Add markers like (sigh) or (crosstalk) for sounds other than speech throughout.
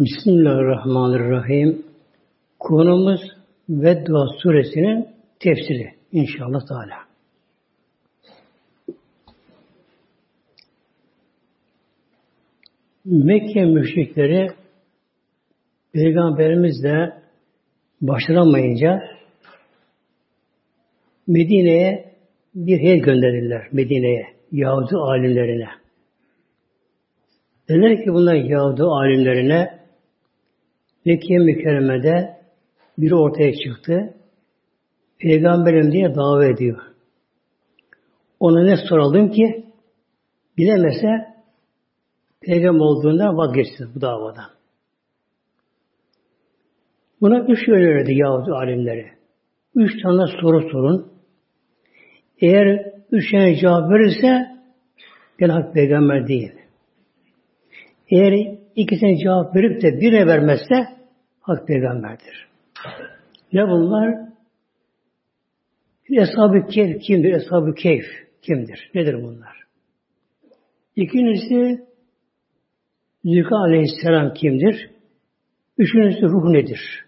Bismillahirrahmanirrahim. Konumuz Veddua suresinin tefsiri inşallah Teala. Mekke müşrikleri Peygamberimizle başaramayınca Medine'ye bir heyet gönderdiler Medine'ye, Yahudi alimlerine. Dediler ki bunlar Yahudi alimlerine Mekke mükerremede biri ortaya çıktı. Peygamberim diye dava ediyor. Ona ne soralım ki bilemese peygamber olduğundan vazgeçsin bu davadan. Buna üç yön önerdi Yahudi alimleri. Üç tane soru sorun. Eğer üç tane cevap verirse gel hak peygamber değil. Eğer ikisine cevap verip de birine vermezse hak peygamberdir. Ne bunlar? Eshab-ı Keyf kimdir? Eshab-ı Keyf kimdir? Nedir bunlar? İkincisi Zülka Aleyhisselam kimdir? Üçüncüsü ruh nedir?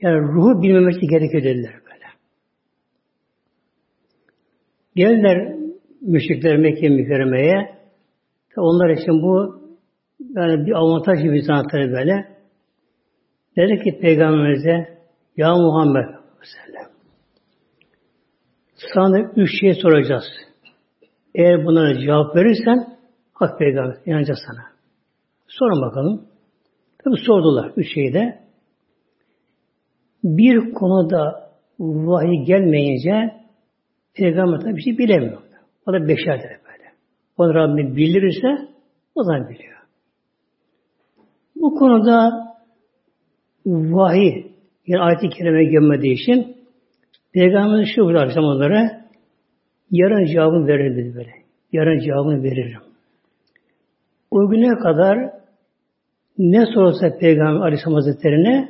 Yani ruhu bilmemesi gerekiyor dediler böyle. Geldiler müşrikler Mekke mükerremeye. Onlar için bu yani bir avantaj gibi sanatları böyle. Dedi ki Peygamberimize Ya Muhammed sana üç şey soracağız. Eğer bunlara cevap verirsen hak peygamber inanacağız sana. Sorun bakalım. Tabi sordular üç şeyi de. Bir konuda vahiy gelmeyince peygamber tabi bir şey bilemiyor. O da beşerdir böyle. Onu Rabbim bildirirse o zaman biliyor. Bu konuda vahiy yani ayet-i kerime gelmediği için Peygamberimiz şu buyurdu Aleyhisselam onlara yarın cevabını veririm dedi böyle. Yarın cevabını veririm. O güne kadar ne sorulsa Peygamber Aleyhisselam Hazretleri'ne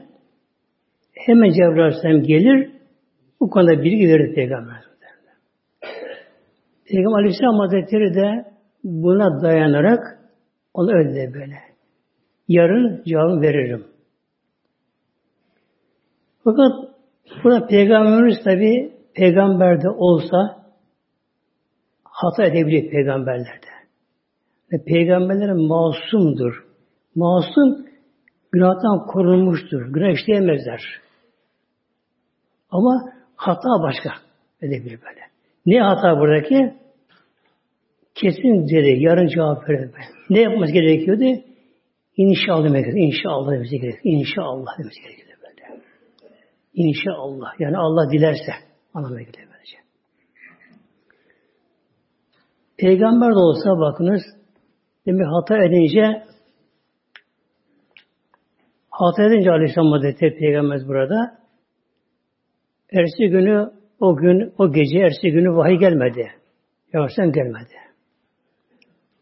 hemen Cebrail Aleyhisselam gelir bu konuda bilgi verir Peygamber Peygamber Aleyhisselam Hazretleri de buna dayanarak onu öyle böyle. Yarın cevabını veririm. Fakat burada Peygamberimiz tabi peygamberde olsa hata edebilir peygamberlerde. Ve peygamberler masumdur. Masum günahtan korunmuştur. Günah işleyemezler. Ama hata başka edebilir böyle. Ne hata buradaki? Kesin dedi, yarın cevap verir. Ne yapması gerekiyordu? İnşallah demek gerekiyor. İnşallah demesi gerekiyor. İnşallah demesi gerekiyor. İnşallah. Yani Allah dilerse anlamına geliyor böylece. Peygamber de olsa bakınız demek hata edince hata edince Aleyhisselam Hazretleri Peygamber burada ertesi günü o gün, o gece ertesi günü vahiy gelmedi. Yavaştan gelmedi.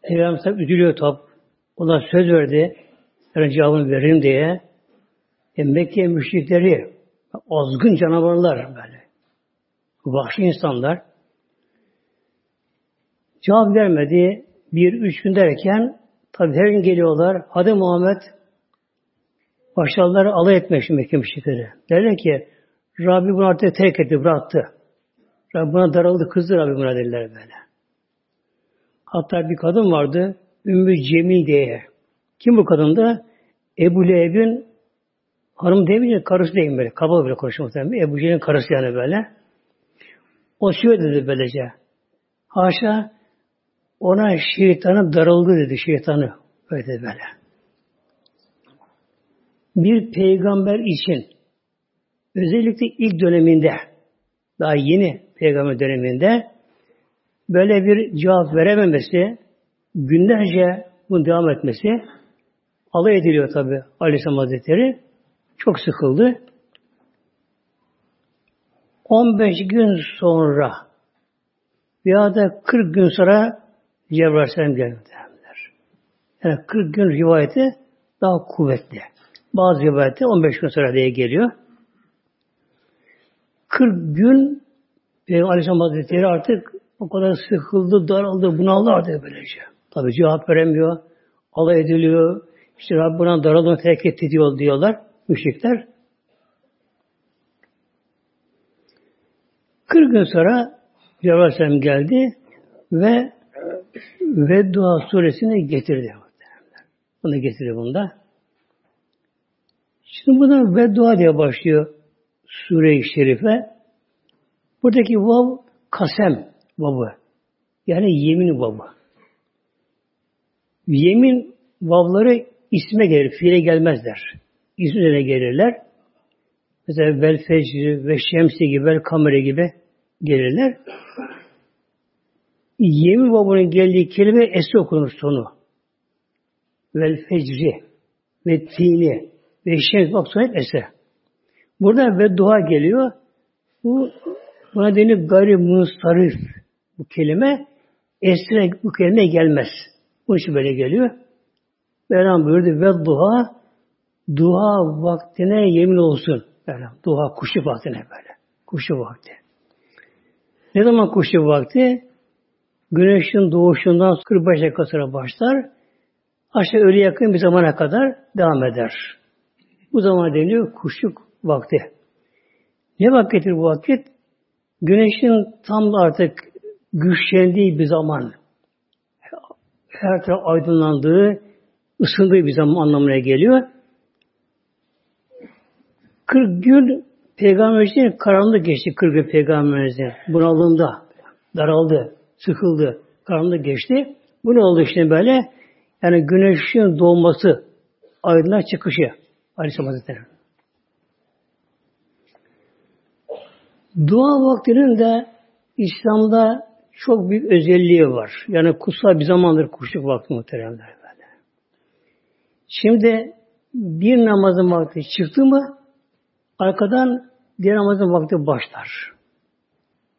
Peygamber üzülüyor top. Ona söz verdi. Yani cevabını veririm diye. E, Mekke müşrikleri azgın canavarlar böyle. Vahşi insanlar. Cevap vermedi. Bir, üç gün derken tabi her gün geliyorlar. Hadi Muhammed başladılar alay etmek için Mekke müşrikleri. Derler ki Rabbi bunu artık terk etti, bıraktı. Rabbi buna daraldı, kızdı Rabbi buna dediler böyle. Hatta bir kadın vardı, Ümmü Cemil diye. Kim bu kadın da? Ebu Leheb'in hanım demeyince karısı değil böyle. Kaba böyle konuşuyor muhtemelen. Ebu Cehil'in karısı yani böyle. O şöyle dedi böylece. Haşa ona şeytanı darıldı dedi şeytanı. Öyle dedi böyle. Bir peygamber için özellikle ilk döneminde daha yeni peygamber döneminde böyle bir cevap verememesi günlerce bunun devam etmesi alay ediliyor tabi Aleyhisselam Hazretleri. Çok sıkıldı. 15 gün sonra veya da 40 gün sonra Cebrail Aleyhisselam geldi. Yani 40 gün rivayeti daha kuvvetli. Bazı rivayette 15 gün sonra diye geliyor. 40 gün Peygamber Aleyhisselam Hazretleri artık o kadar sıkıldı, daraldı, bunaldı artık böylece. Tabi cevap veremiyor, alay ediliyor, İşte Rabbim buna daralığını terk etti diyor, diyorlar müşrikler. 40 gün sonra Cebrail geldi ve Veddua suresini getirdi. Bunu getirdi bunda. Şimdi buna Veddua diye başlıyor sure-i şerife. Buradaki vav kasem vavı. Yani yemin vavı. Yemin vavları isme gelir, fiile İsmine gelirler. Mesela vel fecri ve şemsi gibi, vel kamere gibi gelirler. Yemin babının geldiği kelime esre okunur sonu. Vel fecri ve tini ve şems bak sonra hep esre. Burada ve dua geliyor. Bu buna denir gayri mustarif bu kelime. Esre bu kelime gelmez. Bu için böyle geliyor. Mevlam buyurdu ve dua dua vaktine yemin olsun. Böyle, dua kuşu vaktine böyle. Kuşu vakti. Ne zaman kuşu vakti? Güneşin doğuşundan 45 dakika başlar. Aşağı öğle yakın bir zamana kadar devam eder. Bu zaman deniyor kuşluk vakti. Ne vakittir bu vakit? Güneşin tam artık güçlendiği bir zaman. Her taraf aydınlandığı, ısındığı bir zaman anlamına geliyor. 40 gün Peygamberimizin karanlık geçti 40 gün Peygamberimizin bunalımda daraldı, sıkıldı, karanlık geçti. Bu ne oldu şimdi böyle? Yani güneşin doğması, aydınlığa çıkışı Aleyhisselam Hazretleri. Dua vaktinin de İslam'da çok büyük özelliği var. Yani kutsal bir zamandır kuşluk vakti muhteremler. Şimdi bir namazın vakti çıktı mı arkadan diğer namazın vakti başlar.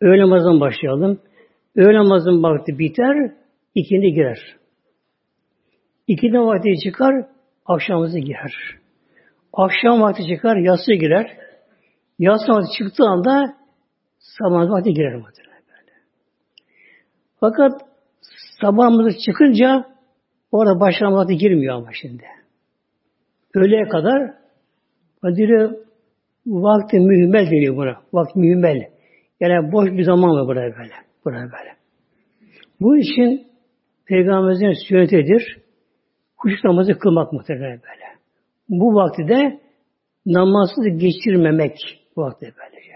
Öğle namazından başlayalım. Öğle namazın vakti biter, ikindi girer. İkindi vakti çıkar, akşamımızı girer. Akşam vakti çıkar, yatsı girer. Yatsı vakti çıktığı anda sabah vakti girer muhtemelen böyle. Fakat sabahımızı çıkınca orada başlama vakti girmiyor ama şimdi. Öğleye kadar diyor vakti mühmel deniyor buna. Vakti mühmel. Yani boş bir zaman var buraya böyle. Buraya böyle. Bu için Peygamberimizin sünnetidir. Kuşluk namazı kılmak muhtemelen böyle. Bu vakti de namazsız geçirmemek bu vakti böylece.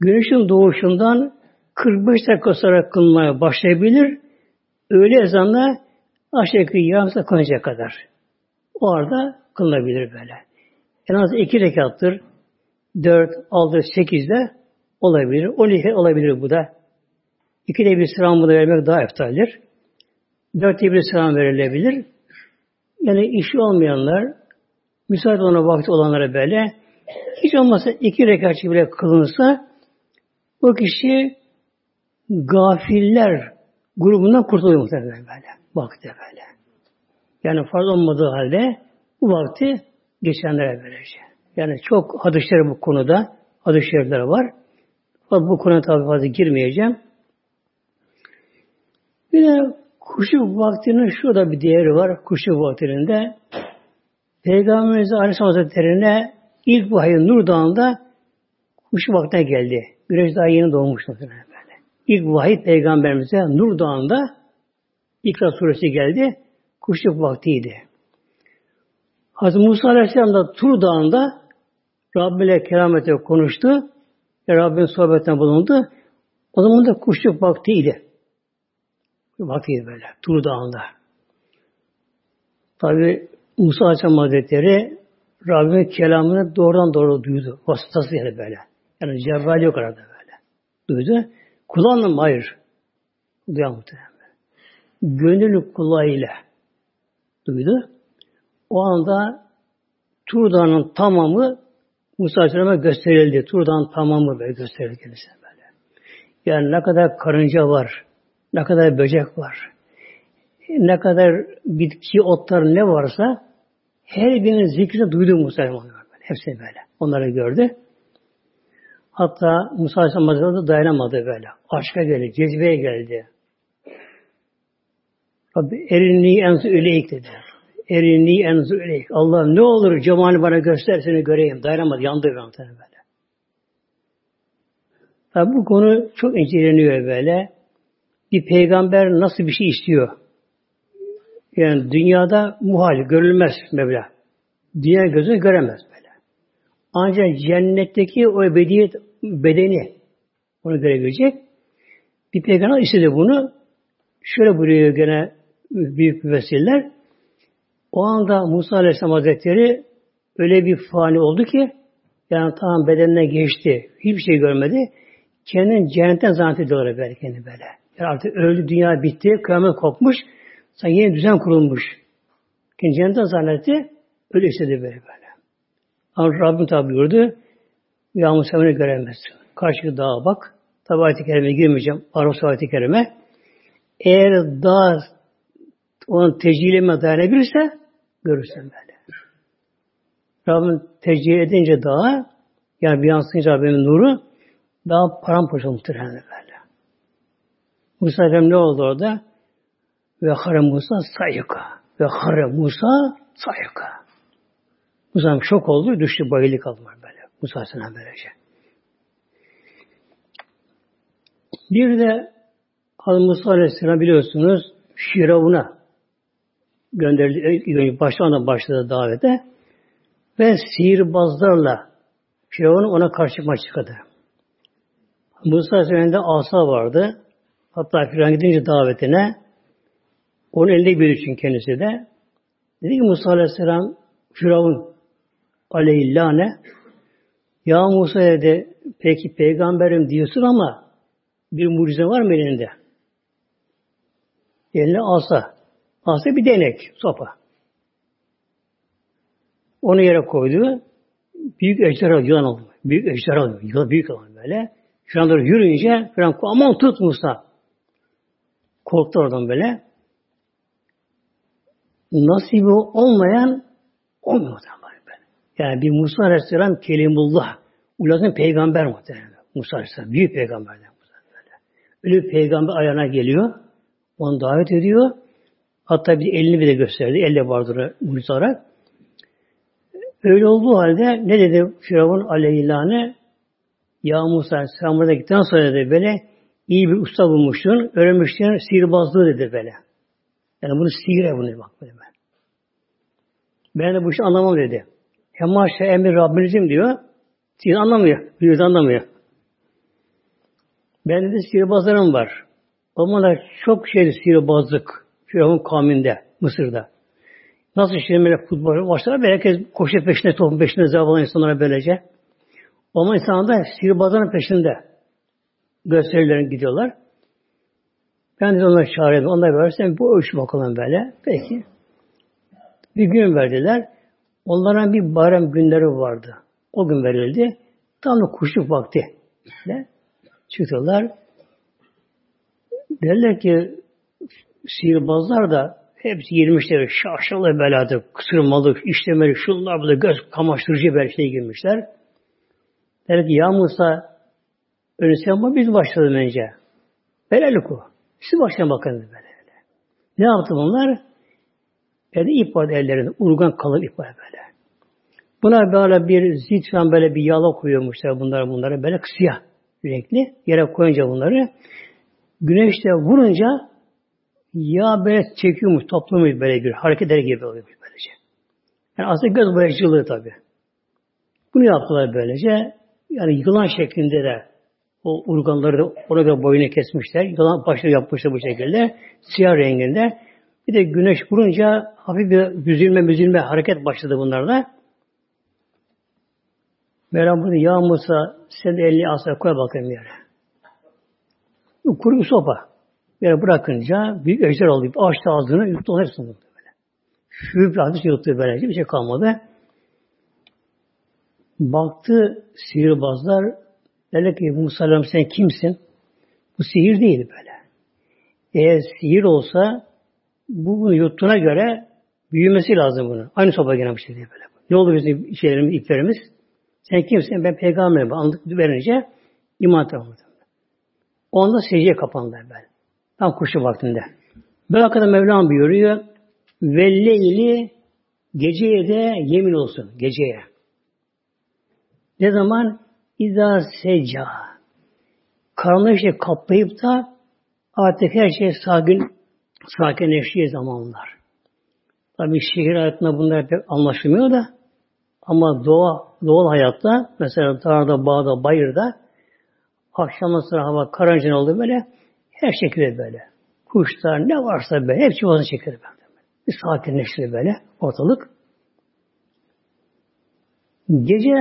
Güneşin doğuşundan 45 dakika sonra kılmaya başlayabilir. Öğle ezanla aşağı yukarı yarım kadar. O arada kılınabilir böyle. En az iki rekattır. Dört, altı, sekizde olabilir. On iki olabilir bu da. İki de bir selam bunu vermek daha eftaldir. Dört de bir selam verilebilir. Yani işi olmayanlar, müsait olan vakti olanlara böyle, hiç olmazsa iki rekat bile kılınsa, o kişi gafiller grubundan kurtuluyor muhtemelen böyle. Vakti böyle. Yani farz olmadığı halde bu vakti geçenlere böylece. Yani çok hadisler bu konuda, hadis var. Fakat bu konuya tabi fazla girmeyeceğim. Bir de kuşu vaktinin şurada bir değeri var. Kuşu vaktinde Peygamberimiz Aleyhisselam Hazretleri'ne ilk vahiy Nur Dağı'nda kuşu vaktine geldi. Güneş daha yeni doğmuştu. İlk vahiy Peygamberimize Nur Dağı'nda İkra suresi geldi. Kuşluk vaktiydi. Hazreti Musa Aleyhisselam da Tur Dağı'nda Rabbim ile keramete konuştu. Ve Rabbin sohbetten bulundu. O zaman da kuşluk vaktiydi. Vaktiydi böyle. Tur Dağı'nda. Tabi Musa Aleyhisselam Hazretleri Rabbinin kelamını doğrudan doğru duydu. Vasıtası yani böyle. Yani Cebrail yok arada böyle. Duydu. Kulağınla mı? Hayır. Duyan muhtemelen. Gönül kulağıyla duydu. O anda Tur Dağı'nın tamamı Musa Aleyhisselam'a gösterildi. Tur Dağı'nın tamamı böyle gösterildi kendisine böyle. Yani ne kadar karınca var, ne kadar böcek var, ne kadar bitki, otlar ne varsa her birinin zikrini duydu Musa Aleyhisselam. Hepsini böyle. Onları gördü. Hatta Musa Aleyhisselam Hazretleri dayanamadı böyle. Aşka geldi, cezbeye geldi. Rabbi erinliği en öleyik dedi. Erini enzur ileyk. Allah ne olur cemali bana göster seni göreyim. Dayanamadı. Yandı bir böyle. Tabi bu konu çok inceleniyor böyle. Bir peygamber nasıl bir şey istiyor? Yani dünyada muhal, görülmez Mevla. Dünya gözü göremez böyle. Ancak cennetteki o ebediyet bedeni onu görebilecek. Bir peygamber istedi bunu. Şöyle buyuruyor gene büyük müfessirler. O anda Musa Aleyhisselam Hazretleri öyle bir fani oldu ki yani tam bedenine geçti. Hiçbir şey görmedi. Kendini cennetten zannediyorlar böyle kendi böyle. Yani artık öldü, dünya bitti, kıyamet kopmuş. Sanki yeni düzen kurulmuş. Kendi cennetten zannetti. Öyle istedi böyle böyle. Ama Rabbim tabi buyurdu. Yağmur semini göremezsin. Karşı dağa bak. Tabi ayet-i kerime girmeyeceğim. Arap ayet-i kerime. Eğer dağ onun tecilime dayanabilirse görürsen böyle. Rabbim tecil edince dağa yani bir yansıyınca Rabbimin nuru daha paramparça muhtemelen böyle. Musa Efendim ne oldu orada? Ve hare Musa sayıka. Ve hare Musa sayıka. Musa şok oldu, düştü, bayıldı kaldı böyle. Musa Aleyhisselam böylece. Bir de Hazreti Musa Aleyhisselam biliyorsunuz Şiravun'a gönderildi. Baştan başladı davete ve sihirbazlarla Firavun ona karşı çıkmak çıkadı. Musa Aleyhisselam'da asa vardı. Hatta Firavun gidince davetine onun elinde bir için kendisi de. Dedi ki Musa Aleyhisselam Firavun aleyhillâne Ya Musa dedi peki peygamberim diyorsun ama bir mucize var mı elinde? Eline asa. Asa bir denek, sopa. Onu yere koydu. Büyük ejderha yılan oldu. Büyük ejderha. Yılan büyük olan böyle. Şu anda yürüyünce falan aman tut Musa. Korktu oradan böyle. Nasibi olmayan olmuyor böyle. Yani bir Musa Aleyhisselam kelimullah. Ulazın peygamber muhtemelen. Musa Aleyhisselam. Büyük peygamberden. Öyle bir peygamber ayağına geliyor. Onu davet ediyor. Hatta bir elini bile gösterdi. Elle vardır mucize olarak. Öyle olduğu halde ne dedi Firavun aleyhillâne ya Musa sen burada gittikten sonra dedi böyle iyi bir usta bulmuştun. Öğrenmiştin sihirbazlığı dedi böyle. Yani bunu sihire bunu bak böyle ben. De bu işi anlamam dedi. Hem maşa emir Rabbinizim diyor. Sihir anlamıyor. Biliyoruz anlamıyor. Ben de sihirbazlarım var. Onlar çok şey sihirbazlık. Firavun kavminde, Mısır'da. Nasıl şimdi böyle futbol başlar, herkes koşu peşinde, topun peşinde zavralan insanlara böylece. Ama insanlar da sihirbazların peşinde gösterilerine gidiyorlar. Ben de onları çağırdım. Onlar verirsen bu ölçü bakalım böyle. Peki. Bir gün verdiler. Onların bir bayram günleri vardı. O gün verildi. Tam da kuşluk vakti. Çıktılar. Derler ki sihirbazlar da hepsi girmişler. Şaşalı beladı, kısırmalı, işlemeli, şunlar burada göz kamaştırıcı bir şey girmişler. Der ki ya Musa öyle sen biz başladım önce. Belelik o. Siz başlayın bakın böyle. Ne yaptı bunlar? Yani ip vardı ellerinde. Urgan kalın ip var böyle. Buna böyle bir zit falan böyle bir yağla koyuyormuşlar bunları bunları böyle siyah renkli. Yere koyunca bunları güneşte vurunca yağ böyle çekiyormuş, toplamış böyle bir hareket eder gibi oluyormuş böylece. Yani aslında göz boyacılığı tabi. Bunu yaptılar böylece. Yani yılan şeklinde de o urganları da ona göre boyunu kesmişler. Yılan başını yapmışlar bu şekilde. Siyah renginde. Bir de güneş vurunca hafif bir büzülme büzülme hareket başladı bunlarda. Mevlam bunu ya Musa sen de elini asla koy bakayım yere. Kuru bir sopa. Yere bırakınca büyük ejder oldu. Açtı ağzını yuttu onu hepsini yuttu böyle. Şuyup hadis yuttu böylece bir şey kalmadı. Baktı sihirbazlar dedi ki Musa Aleyhisselam sen kimsin? Bu sihir değil böyle. Eğer sihir olsa bu bunu yuttuğuna göre büyümesi lazım bunu. Aynı sopa gene bir şey değil böyle. Ne oldu bizim şeylerimiz, iplerimiz? Sen kimsin? Ben peygamberim. Anlık verince iman tarafı. Onda secdeye kapandı böyle. Tam kuşu vaktinde. Böyle kadar Mevlam buyuruyor. Velleyli Geceye de yemin olsun. Geceye. Ne zaman? İza seca. Karanlığı şey kaplayıp da artık her şey sakin sakinleştiği zamanlar. Tabi şehir hayatında bunlar pek anlaşılmıyor da ama doğa, doğal hayatta mesela dağda, bağda, bayırda akşamdan sonra hava karanlık oldu böyle her şekilde böyle. Kuşlar ne varsa böyle hepsi vazı çeker böyle. Bir sakinleşti böyle ortalık. Gece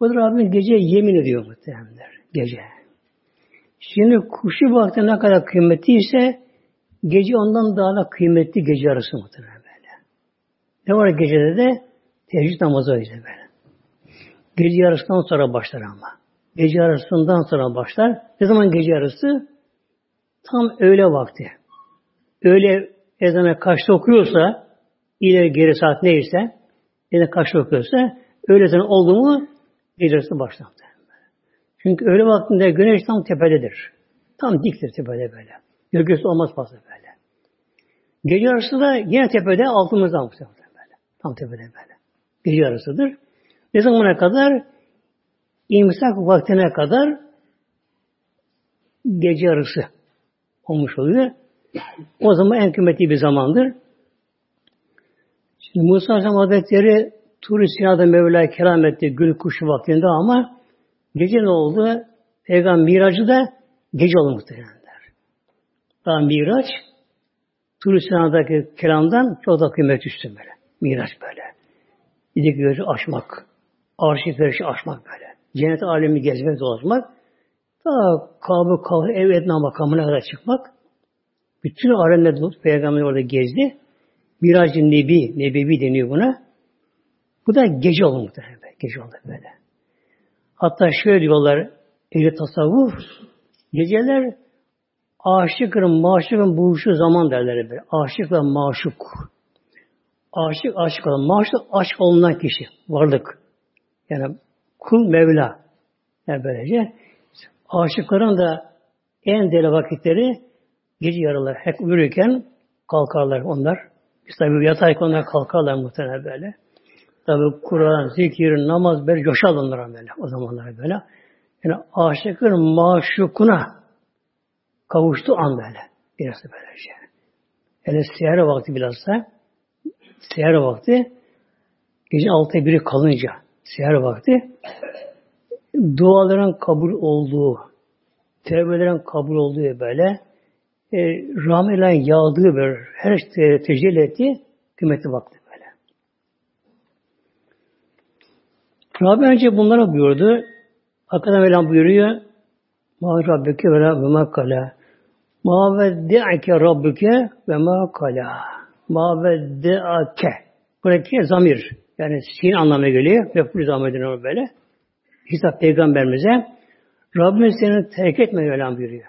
bu da Rabbim gece yemin ediyor muhtemelenler. Gece. Şimdi kuşu vakti ne kadar kıymetliyse gece ondan daha da kıymetli gece yarısı muhtemelen böyle. Ne var gecede de? Teheccüd namazı öyle böyle. Gece yarısından sonra başlar ama. Gece yarısından sonra başlar. Ne zaman gece yarısı? Tam öğle vakti. Öğle ezanı kaçta okuyorsa, ileri geri saat neyse, yine kaçta okuyorsa, öğle ezanı oldu mu, gece yarısı başlar. Çünkü öğle vaktinde güneş tam tepededir. Tam diktir tepede böyle. Gölgesi olmaz fazla böyle. Gece yarısı da yine tepede altımızdan böyle. Tam tepede böyle. Gece yarısıdır. Ne zamana kadar? İmsak vaktine kadar gece yarısı olmuş oluyor. O zaman en kıymetli bir zamandır. Şimdi Musa Aleyhisselam Hazretleri Tur-i Sina'da Mevla keram etti gül kuşu vaktinde ama gece ne oldu? Peygamber miracı da gece oldu muhtemelenler. Daha miraç Tur-i Sina'daki kelamdan çok da kıymet üstün böyle. Miraç böyle. İdik gözü açmak. Arşi ferişi açmak böyle. Cennet alemi gezmek, dolaşmak. Daha kabı kabı ev etna makamına kadar çıkmak. Bütün alemde peygamber orada gezdi. Miracı Nebi, Nebevi deniyor buna. Bu da gece oldu muhtemelen. Gece oldu böyle. Hatta şöyle diyorlar, ehli tasavvuf, geceler aşıkın, maşukun buluşu zaman derler böyle. Aşıkla maşuk. Aşık, aşık olan. Maşuk, aşk olunan kişi. Varlık. Yani kul Mevla. Yani böylece aşıkların da en deli vakitleri gece yarılar. Hep uyurken kalkarlar onlar. Biz tabi yatayken onlar kalkarlar muhtemelen böyle. Tabi Kur'an, zikir, namaz böyle coşar onlara böyle o zamanlar böyle. Yani aşıkın maşukuna kavuştu an böyle. Biraz böylece. Yani seher vakti bilhassa seher vakti gece altı biri kalınca seher vakti duaların kabul olduğu tevbelerin kabul olduğu böyle e, rahmetle yağdığı böyle her şey tecelli ettiği kıymetli vakti böyle. Rabbi önce bunlara buyurdu. Hakikaten Mevlam buyuruyor. Ma Rabbike ve la ve Ma vedde'ake Rabbuke ve ma kala. Ma vedde'ake. Buradaki zamir. Yani sin anlamına geliyor. Ve bu zaman edilir böyle. Hitap peygamberimize. Rabbimiz seni terk etme Mevlam buyuruyor.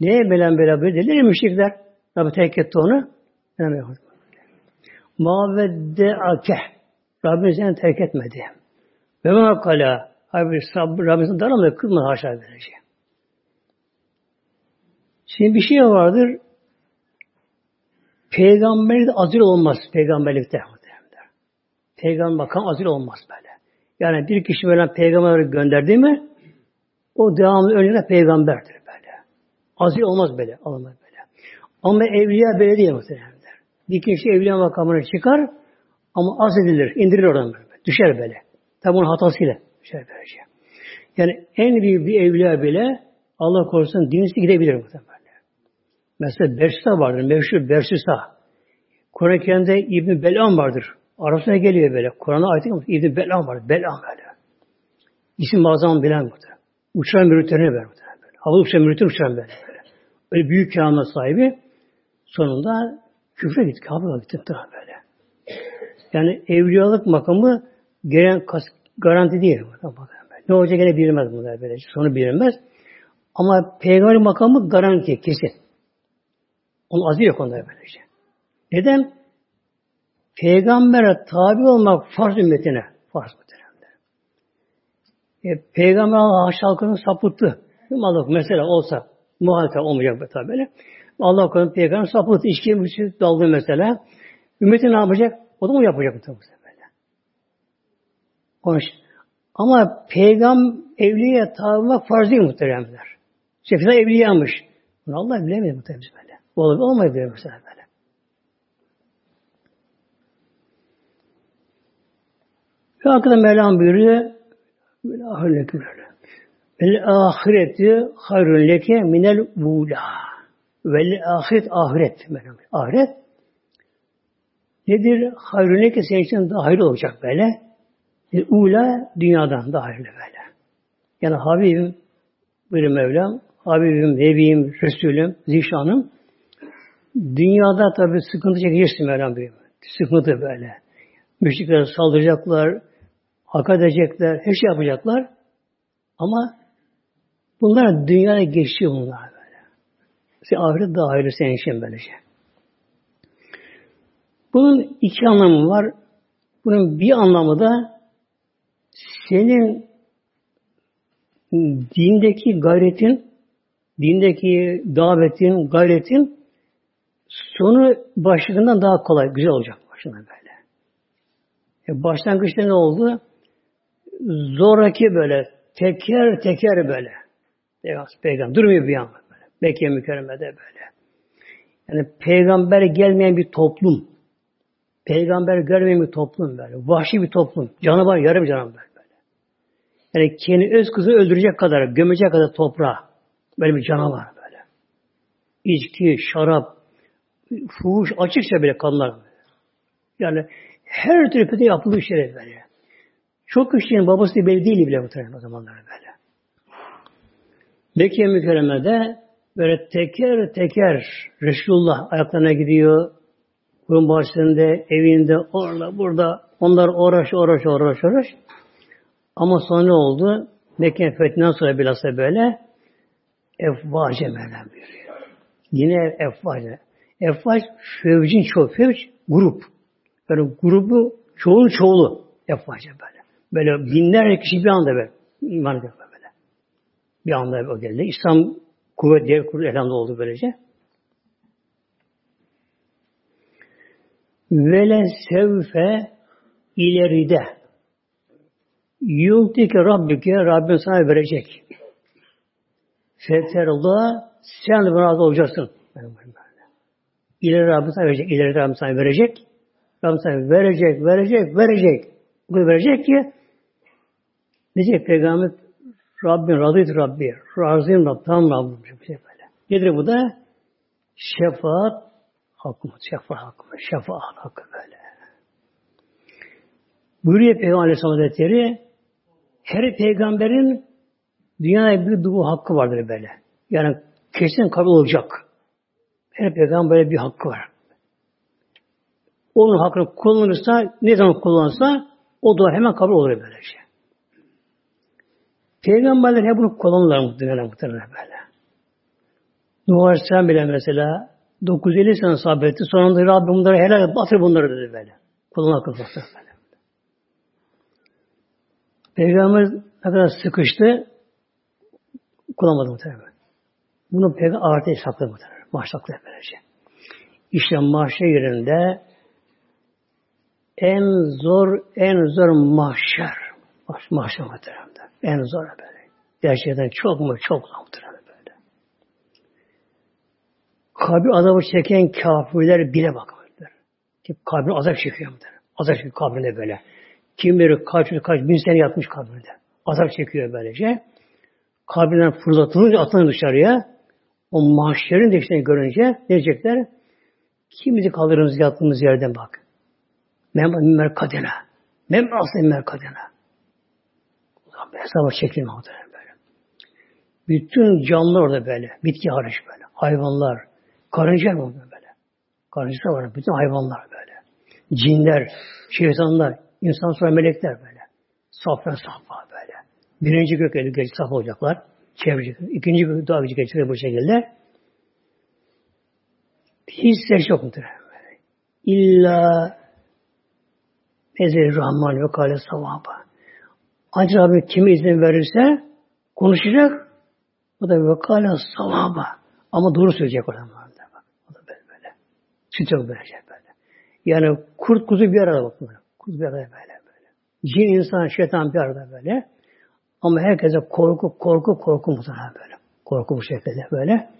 Neye Mevlam böyle buyuruyor? Dediler müşrikler. Rabbi terk etti onu. Ma vedde'ake. Rabbimiz seni terk etmedi. Ve ma kala. Hayır, Rabbimizin daralmıyor, kılmadı haşa böylece. Şimdi bir şey vardır. Peygamberlikte azil olmaz peygamberlikte. Peygamber makam azil olmaz böyle. Yani bir kişi böyle peygamber gönderdi mi o devamlı önce peygamberdir böyle. Azil olmaz böyle. Olmaz böyle. Ama evliya böyle değil muhtemelen. Bir kişi evliya makamına çıkar ama az edilir, indirilir oradan böyle. Düşer böyle. Tabi bunun hatasıyla düşer böylece. Yani en büyük bir evliya bile Allah korusun dinisi gidebilir muhtemelen. Mesela Bersisa vardır. Meşhur Bersisa. Kur'an-ı Kerim'de İbn Belam vardır. Arasına geliyor böyle. Kur'an'a ait İbn Belam var. Belam böyle. İsim bazen bilen bu. Uçan mürütlerine ver. Böyle. Havalı uçan mürütler uçan böyle. böyle. Öyle büyük kâhmet sahibi sonunda küfre gitti. Kabe'ye gitti böyle. Yani evliyalık makamı gelen garanti değil. Ne olacak gene bilinmez bunlar böyle. Sonu bilinmez. Ama peygamber makamı garanti kesin. Onun azı yok onda böylece. Neden? Peygamber'e tabi olmak farz ümmetine. Farz muhteremde. E, Peygamber Allah halkını sapıttı. Allah mesela olsa muhalefet olmayacak tabi böyle. Allah konuda peygamber sapıttı. İçkiye daldı mesela. Ümmeti ne yapacak? O da mı yapacak tabi böyle. Onun ama peygamber evliye tabi farz değil muhteremler. Şefisa evliyamış. Bunu Allah bilemedi. Bu olabilir, olmayabilir mesela böyle. Ve hakikaten Mevlam buyuruyor böyle ahirleki böyle. Vel ahireti hayrun leke minel ula. Vel ahiret ahiret. Ahiret nedir? Hayrun leke senin için daha hayırlı olacak böyle. Ula dünyadan daha hayırlı böyle. Yani Habibim buyuruyor Mevlam Habibim, Nebiyim, Resulüm, Zişanım dünyada tabi sıkıntı çekeceksin Mevlam buyuruyor. Sıkıntı böyle. Müşrikler saldıracaklar, hak edecekler, her şey yapacaklar. Ama bunlar dünyaya geçiyor bunlar böyle. Sen ahiret daha hayırlı senin için böylece. Bunun iki anlamı var. Bunun bir anlamı da senin dindeki gayretin, dindeki davetin, gayretin sonu başlığından daha kolay, güzel olacak başına böyle. E başlangıçta ne oldu? Zoraki böyle, teker teker böyle. Peygamber durmuyor bir an böyle. Mekke mükerremede böyle. Yani peygamber gelmeyen bir toplum. Peygamber görmeyen bir toplum böyle. Vahşi bir toplum. Canavar, yarım canavar. Yani kendi öz kızını öldürecek kadar, gömecek kadar toprağa. Böyle bir canavar böyle. İçki, şarap, fuhuş açıkça bile kanlar. Yani her türlü kötü yapıldığı şeyler böyle. Çok kişinin babası belli değil bile bu o zamanlar böyle. Mekke mükerremede böyle teker teker Resulullah ayaklarına gidiyor. Bunun başında, evinde, orada, burada. Onlar uğraş, uğraş, uğraş, uğraş. Ama sonra ne oldu? Mekke fethinden sonra bilhassa böyle efvace Mevlam. Yine efvace. Efvac fevcin çoğu. Fevc grup. Böyle grubu çoğun çoğulu efvace böyle. Böyle binlerce kişi bir anda böyle iman ediyor böyle. Bir anda o geldi. İslam kuvvet diye kurulu elhamda oldu böylece. Vele sevfe ileride Yu'tike Rabbike Rabbin sana verecek. Feterullah sen de razı olacaksın. İleri Rabbin sana verecek. İleri Rabbin sana verecek. Rabbin sana verecek, verecek, verecek. Bu verecek ki diyecek Peygamber Rabbin radıyt Rabbi. Razıyım Rabbim. Tamam Rabbim. Şey böyle. Nedir bu da? Şefaat hakkı. Şefaat hakkı. Şefaat hakkı böyle. Buyuruyor Peygamber Aleyhisselam Hazretleri her peygamberin dünyaya bir dua hakkı vardır böyle. Yani kesin kabul olacak. Her peygamberin bir hakkı var. Onun hakkını kullanırsa, ne zaman kullanırsa o dua hemen kabul olur böyle şey. Peygamberler hep bunu kullanırlar muhtemelen muhtemelen böyle. Nuh Aleyhisselam bile mesela 950 sene sabretti. Sonunda Rabbim bunları helal batır bunları dedi böyle. Kullanmak böyle. Peygamber ne kadar sıkıştı kullanmadı muhtemelen. Bunu peygamber artı sakladı muhtemelen. Mahşaklı böylece. İşte mahşer yerinde en zor, en zor mahşer. Mahşer muhtemelen. En zor böyle. Gerçekten çok mu çok muhtemelen böyle. Kabir azabı çeken kafirler bile bakmadılar. Ki kabir azap çekiyor muhtemelen. Azap çekiyor kabirde böyle. Kim bilir kaç kaç bin sene yatmış kabirde. Azap çekiyor böylece. Kabirden fırlatılınca atılır dışarıya. O mahşerin deşlerini görünce ne diyecekler? Kim bizi kaldırırız yattığımız yerden bak. Memmer kadena. Memmer aslı memmer kadena. Hesaba çekilme böyle. Bütün canlılar orada böyle. Bitki hariç böyle. Hayvanlar. Karınca mı böyle? Karınca var. Bütün hayvanlar böyle. Cinler, şeytanlar, İnsan sonra melekler böyle. Safra safha böyle. Birinci gök eli geç saf olacaklar. Çevirecek. İkinci gök daha gücü geçecek bu şekilde. Ses yok mudur? İlla Ezeli Rahman ve Kale Savaba. Ancak Rabbim kime izin verirse konuşacak. O da ve Kale Savaba. Ama doğru söyleyecek o zaman. O da böyle böyle. Süt yok böyle. Yani kurt kuzu bir arada bakın. Kurt bir arada böyle böyle. Cin, insan, şeytan bir arada böyle. Ama herkese korku, korku, korku muhtemelen böyle. Korku bu şekilde böyle.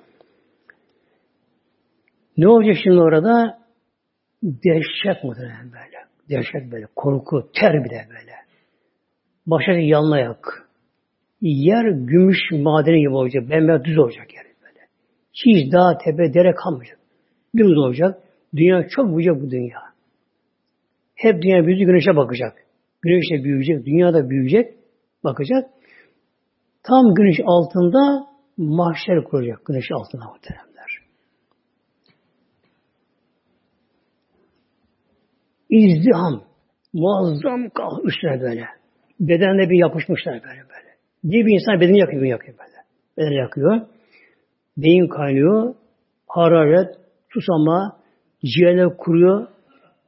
Ne olacak şimdi orada? Dehşet muhtemelen böyle. Dehşet böyle. Korku, ter bir de böyle. Başka yanlayak. Yer gümüş madeni gibi olacak. Bembeyaz düz olacak yer böyle. Hiç dağ, tepe, dere kalmayacak. Dümdüz olacak. Dünya çok büyüyecek bu dünya. Hep dünya büyüyecek, güneşe bakacak. Güneş de büyüyecek, dünya da büyüyecek, bakacak. Tam güneş altında mahşer kuracak güneş altında muhteremler. İzdiham, muazzam kal üstüne böyle. Bedenle bir yapışmışlar böyle böyle. Bir bir insan bedeni yakıyor, yakıyor böyle. Bedeni yakıyor. Beyin kaynıyor. Hararet, susama, ciğerler kuruyor,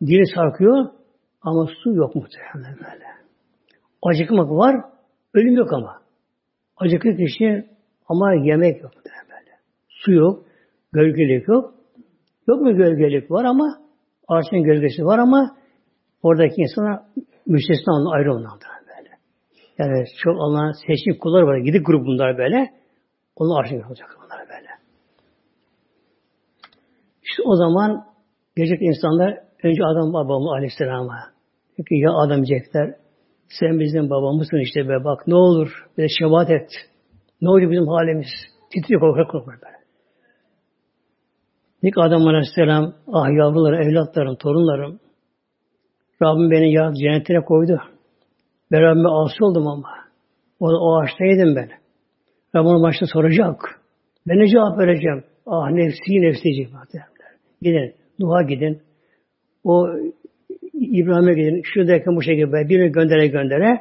dili sarkıyor ama su yok muhtemelen böyle. Acıkmak var, ölüm yok ama. Acıklı kişi ama yemek yok böyle. Su yok, gölgelik yok. Yok mu gölgelik var ama ağaçın gölgesi var ama oradaki insanlar müstesna ayrı böyle. Yani çok Allah'ın seçkin kulları var. Gidip grup bunlar böyle. Onun arşın olacak onlar böyle. İşte o zaman gelecek insanlar önce Adam babamı aleyhisselama. Peki ya Adam diyecekler sen bizim babamızsın işte be bak ne olur bize şebat et. Ne oluyor bizim halimiz? Titriyor korkak korkak böyle. İlk Adam Aleyhisselam, ah yavrularım, evlatlarım, torunlarım. Rabbim beni ya cennetine koydu. Ben Rabbime asi oldum ama. O, o ağaçtaydım ben. Rabbim onu başta soracak. Ben ne cevap vereceğim? Ah nefsi nefsi. Gidin. Nuh'a gidin. O İbrahim'e gidin. Şuradaki bu şekilde birini göndere göndere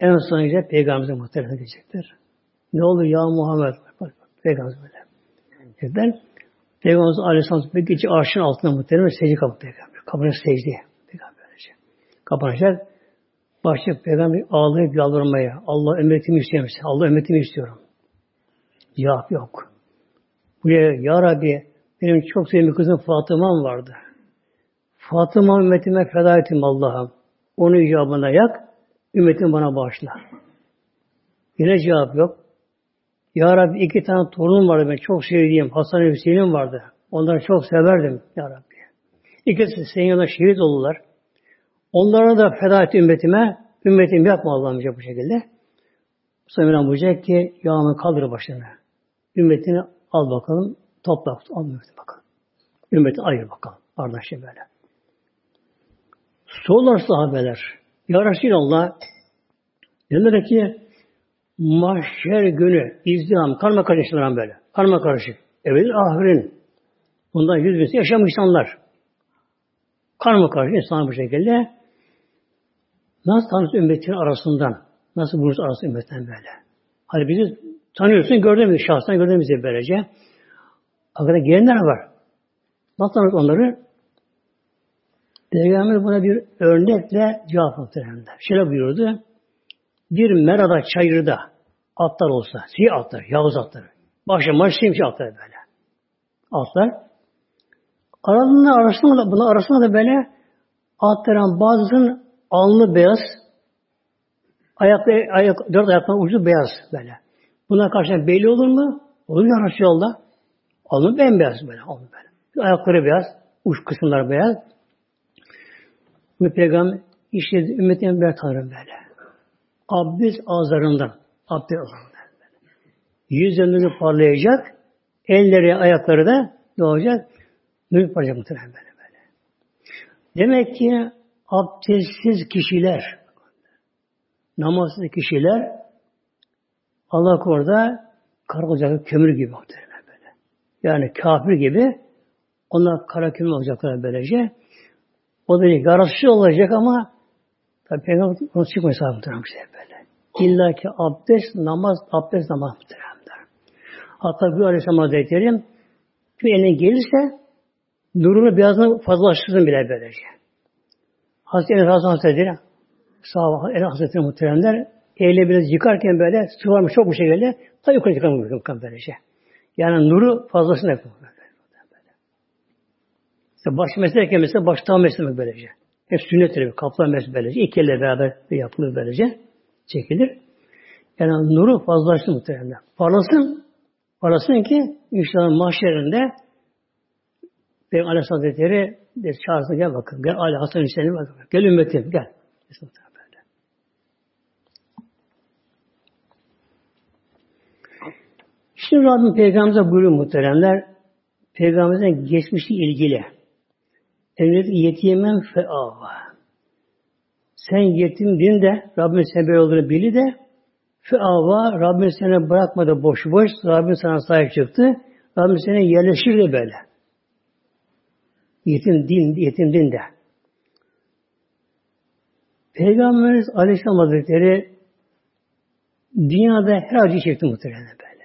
en son gidecek Peygamberimize muhtemelen diyecekler. Ne olur ya Muhammed? Peygamber böyle. Diyecekler. Peygamberimiz Aleyhisselam gece arşın altında muhtemelen secde kapı Peygamber. Kapına secde. Peygamber Kapanacak. Başlayacak Peygamber ağlayıp yalvarmaya. Allah ümmetimi istiyorum. Allah ümmetimi istiyorum. Cevap yok. Buraya Ya Rabbi benim çok sevdiğim kızım Fatıma'm vardı. Fatıma ümmetime feda ettim Allah'ım. Onu icabına yak, ümmetim bana bağışla. Yine cevap yok. Ya Rabbi iki tane torunum vardı ben çok sevdiğim. Hasan Hüseyin'im vardı. Onları çok severdim Ya Rabbi. İkisi senin yanında şehit oldular. Onlara da feda et ümmetime. Ümmetim yapma Allah'ım bu şekilde. Sonra buyacak ki yağını kaldır başına. Ümmetini al bakalım. Topla. Al ümmeti bakalım. Ümmeti ayır bakalım. Kardeşim böyle. Sorular sahabeler. Ya Resulallah dediler ki mahşer günü izdiham, karma karışık böyle. Karma karışık. Evet ahirin. Bundan yüz bin yaşamış insanlar. Karma karışık insan bu şekilde. Nasıl tanıyorsun ümmetin arasından? Nasıl buluruz arası ümmetten böyle? Hani bizi tanıyorsun, gördün mü? Şahsen gördün mü böylece? Arkada gelenler var. Nasıl tanıyoruz onları? Peygamber buna bir örnekle cevap muhteremler. Şöyle buyurdu. Bir merada çayırda atlar olsa, siyah atlar, yavuz atlar. Başım baş simsi atlar böyle. Atlar. Aralarında arasında da, bunlar arasında da böyle atların bazısının alnı beyaz, ayakları, ayak, dört ayakların ucu beyaz böyle. Buna karşı belli olur mu? Olur ya Resulallah. Alnı bembeyaz böyle. Alnı böyle. Ayakları beyaz, uç kısımlar beyaz. Bu peygamber işte ümmetin bir tanrım böyle. Abdest ağızlarından. Abdest ağızlarından. Yüzleri parlayacak. Elleri, ayakları da doğacak. Nur parlayacak muhtemelen böyle böyle. Demek ki abdestsiz kişiler, namazsız kişiler Allah orada kara olacak kömür gibi muhtemelen böyle. Yani kafir gibi onlar kara kömür olacaklar böylece. O da yarası olacak ama tabi peygamber onu çıkmıyor sahabı şey böyle. İlla ki abdest, namaz, abdest, namaz muhteremler. Hatta bir Aleyhisselam Hazretleri bir eline gelirse nurunu birazdan fazlalaştırsın bile böylece. Hazreti Enes Hasan Hazretleri sahabe Enes Hazretleri muhteremler eyle biraz yıkarken böyle su varmış çok bir şekilde ta yukarı yıkamıyor böylece. Yani nuru fazlasını yapıyor. İşte baş meslek mesela baştan meslek böylece. Hep sünnet tabi. Kaplan meslek böylece. İki elle beraber yapılır böylece. Çekilir. Yani nuru fazlalaştı muhtemelen. Parlasın. Parlasın ki inşallah mahşerinde Peygamber Aleyhisselam Hazretleri de çağırsın gel bakın. Gel Ali Hasan Hüseyin'e bakın. Gel ümmetim gel. Şimdi Rabbim Peygamber'e buyuruyor muhteremler. Peygamberimizin geçmişi ilgili. Emret yetimen fe'ava. Sen yetimdin de Rabbim sen böyle olduğunu bili de fe'ava Rabbim seni bırakmadı boş boş. Rabbim sana sahip çıktı. Rabbim seni yerleşir de böyle. Yetim din, yetim din de. Peygamberimiz Aleyhisselam Hazretleri dünyada her acı çekti muhtemelen böyle.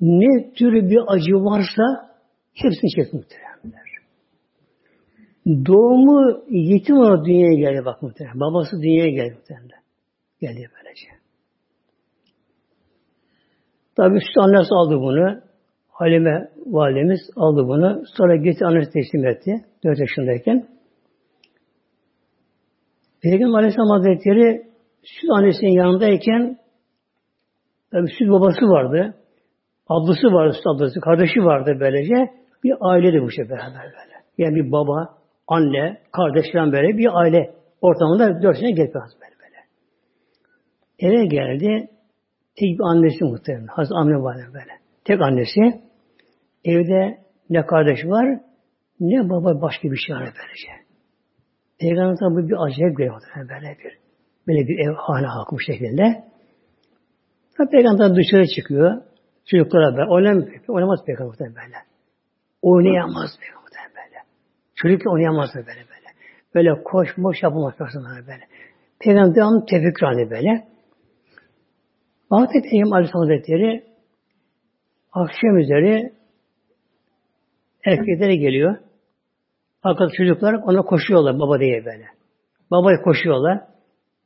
Ne türlü bir acı varsa hepsini çekti muhtemelen. Doğumu yetim olarak dünyaya geldi bak muhtemelen. Babası dünyaya geldi muhtemelen. Geldi böylece. Tabi süt annesi aldı bunu. Halime validemiz aldı bunu. Sonra getir annesi teslim etti. 4 yaşındayken. Peygamber Aleyhisselam Hazretleri süt annesinin yanındayken tabi süt babası vardı. Ablası vardı, süt ablası, kardeşi vardı böylece. Bir aileydi bu şey beraber böyle. Yani bir baba, anne, kardeş falan böyle bir aile ortamında dört sene gelip böyle böyle. Eve geldi. Tek bir annesi muhtemelen. Hazreti Amine Valide böyle. Tek annesi. Evde ne kardeş var ne baba başka bir şey var böylece. Peygamber tabi bir acayip görüyor böyle bir. Böyle bir ev hane halkı bu şekilde. Tabi Peygamber dışarı çıkıyor. Çocuklara böyle. Oynam, oynamaz Peygamber böyle. Oynayamaz Peygamber böyle. Çocukla oynayamaz böyle böyle. Böyle koş moş yapamaz Peygamber böyle. Peygamber devamlı tefekkür halinde böyle. Vakti Peygamber Aleyhisselam Hazretleri akşam üzeri erkeklere geliyor. Fakat çocuklar ona koşuyorlar baba diye böyle. Babaya koşuyorlar.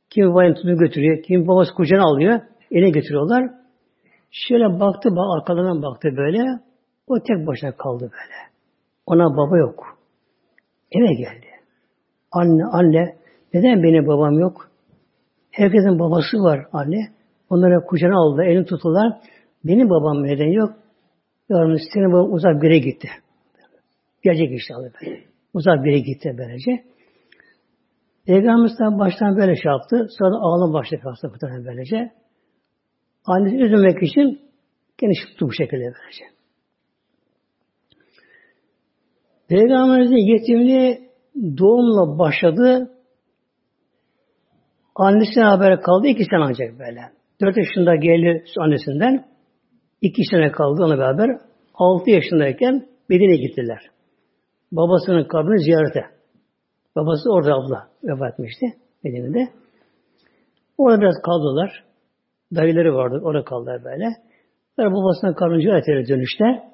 Kim babanın tutunu götürüyor, kim babası kucağına alıyor, eline götürüyorlar. Şöyle baktı, arkalarından baktı böyle. O tek başına kaldı böyle. Ona baba yok. Eve geldi. Anne, anne, neden benim babam yok? Herkesin babası var anne. Onları kucağına aldı, elini tuttular. Benim babam neden yok? Yavrum senin babam uzak bir yere gitti. Gelecek inşallah böyle. Uzak bir yere gitti böylece. Peygamberimiz baştan böyle şey yaptı. Sonra ağlam başladı hasta böylece. Annesi üzülmek için geniş tuttu bu şekilde böylece. Peygamberimizin yetimliği doğumla başladı. Annesine haber kaldı iki sene ancak böyle. Dört yaşında geldi annesinden. iki sene kaldı ona beraber. Altı yaşındayken Medine'ye gittiler. Babasının kabrini ziyarete. Babası orada abla vefat etmişti Medine'de. Orada biraz kaldılar. Dayıları vardı. Orada kaldılar böyle. Sonra babasının kabrini ziyarete dönüşte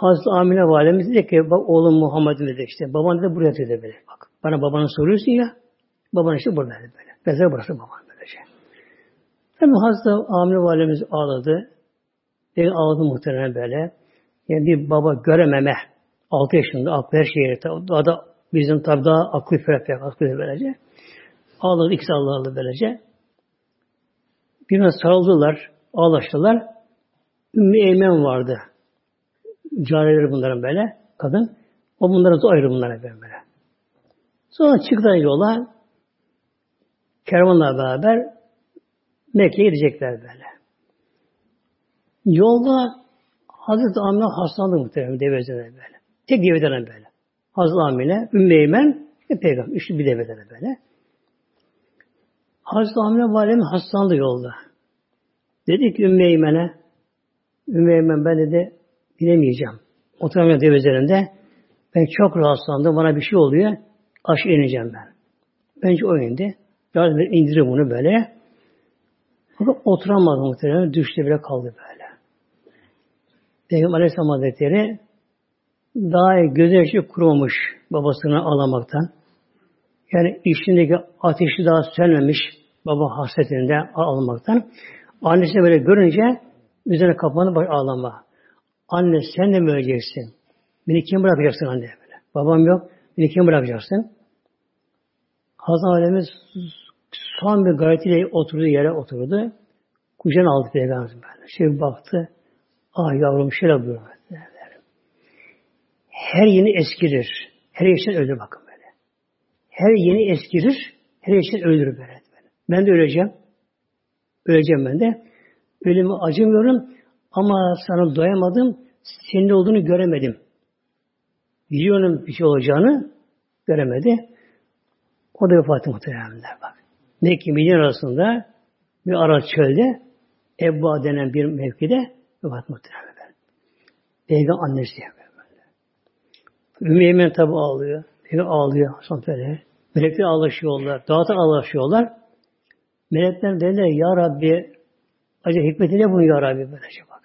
Hazreti Amine validemiz dedi ki bak oğlum Muhammed dedi işte. Baban dedi buraya dedi böyle. Bak bana babanı soruyorsun ya. Baban işte burada dedi böyle. Mezar burası baban böylece. Tabi Hazreti Amine validemiz ağladı. Ve ağladı muhtemelen böyle. Yani bir baba görememe. 6 yaşında aklı her şeye. Daha da bizim tabi daha aklı ferah aklı böylece. Ağladı ikisi ağladı böylece. Birine sarıldılar, ağlaştılar. Ümmü Eymen vardı. Carileri bunların böyle, kadın. O bunların da ayrı bunlara böyle. Sonra çıktılar yola. Kervanla beraber Mekke'ye gidecekler böyle. Yolda Hazreti Amine hastalandı muhtemelen devezene böyle. Tek devedene böyle. Hazreti Amine, Ümmü Eymen ve Peygamber. Üçlü bir devedene böyle. Hazreti Amine validem hastalandı yolda. Dedi ki Ümmü Eymen'e ben dedi bilemeyeceğim. Oturamıyorum dev üzerinde. Ben çok rahatsızlandım. Bana bir şey oluyor. Aşağı ineceğim ben. Bence o indi. Yardım indirir bunu böyle. Fakat oturamadı muhtemelen. Düştü bile kaldı böyle. Peygamber Aleyhisselam Hazretleri daha gözyaşı kurumamış babasını alamaktan. Yani içindeki ateşi daha sönmemiş baba hasretinde almaktan. Annesi böyle görünce üzerine kapanı baş ağlama. Anne sen de mi öleceksin? Beni kim bırakacaksın anne böyle. Babam yok. Beni kim bırakacaksın? Hazreti Alemiz son bir gayretiyle oturduğu yere oturdu. Kucağına aldı Peygamberimiz böyle. Şey baktı. Ah yavrum şöyle buyuruyor. Her yeni eskirir. Her yaştan ölür bakın böyle. Her yeni eskirir. Her yaştan ölür böyle. Ben de öleceğim. Öleceğim ben de. Ölümü acımıyorum ama sana doyamadım. Senin olduğunu göremedim. Biliyorum bir şey olacağını göremedi. O da vefatı muhtemelenler bak. Mekke Medine arasında bir ara çölde Ebba denen bir mevkide vefat muhtemelen. Peygamber annesi böyle. Ümmü Yemen tabi ağlıyor. Peygamber ağlıyor. Son böyle. Melekler ağlaşıyorlar. Dağıta ağlaşıyorlar. Melekler derler Ya Rabbi acaba hikmeti ne bunu Ya Rabbi böylece bak.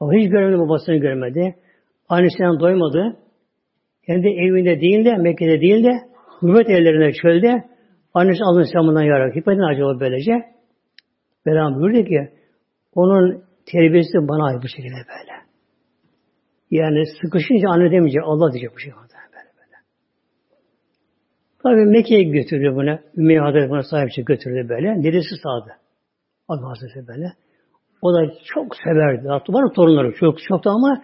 O hiç görmedi babasını görmedi. Annesinden doymadı. Kendi evinde değil de Mekke'de değil de gurbet ellerine çölde annesi alın İslam'ından Ya Rabbi. Hikmeti ne acaba böylece? Mevlam buyurdu ki onun terbiyesi bana ait bu şekilde böyle. Yani sıkışınca anne demeyecek, Allah diyecek bu şey. Böyle böyle. Tabi Mekke'ye götürdü bunu. Ümeyye Hazretleri buna sahipçe götürdü böyle. Dedesi sağdı. Allah Hazretleri böyle. O da çok severdi. Hatta var torunları çok çoktu ama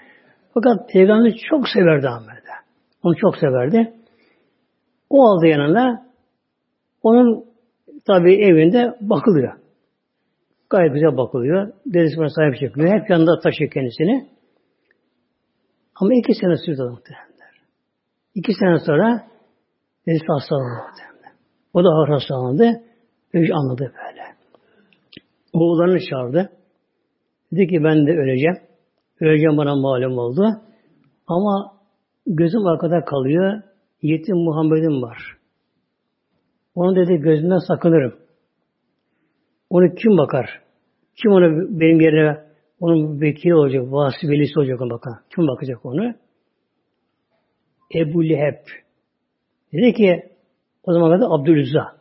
fakat Peygamberi çok severdi Ahmet'e. Onu çok severdi. O aldı yanına. Onun tabi evinde bakılıyor. Gayet güzel bakılıyor. Dedesi buna sahip çıkıyor. Hep yanında taşıyor kendisini. Ama iki sene sürdü muhtemelenler. İki sene sonra dedesi hastalandı muhtemelen. O da ağır hastalandı. Önce anladı böyle. Oğullarını çağırdı. Dedi ki ben de öleceğim. Öleceğim bana malum oldu. Ama gözüm arkada kalıyor. Yetim Muhammed'im var. Onu dedi gözümden sakınırım. Onu kim bakar? Kim ona benim yerine onun vekili olacak, vasi velisi olacak ona bakan. Kim bakacak onu? Ebu Leheb. Dedi ki o zaman da Abdülüzza.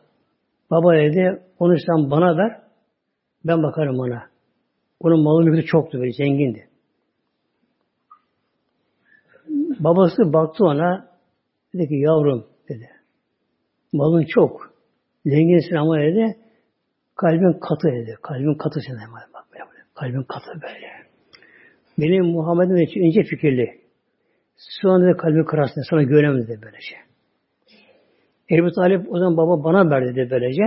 Baba dedi onu sen bana ver ben bakarım ona. Onun malı mülkü çoktu böyle zengindi. Babası baktı ona dedi ki yavrum dedi. Malın çok. Zenginsin ama dedi kalbin katı dedi. Kalbin katı sen bak böyle. Kalbin katı böyle. Benim Muhammed'im için ince fikirli. Sonra da kalbi kırarsın. Sana güvenemez dedi böylece. Ebu Talip o zaman baba bana verdi dedi böylece.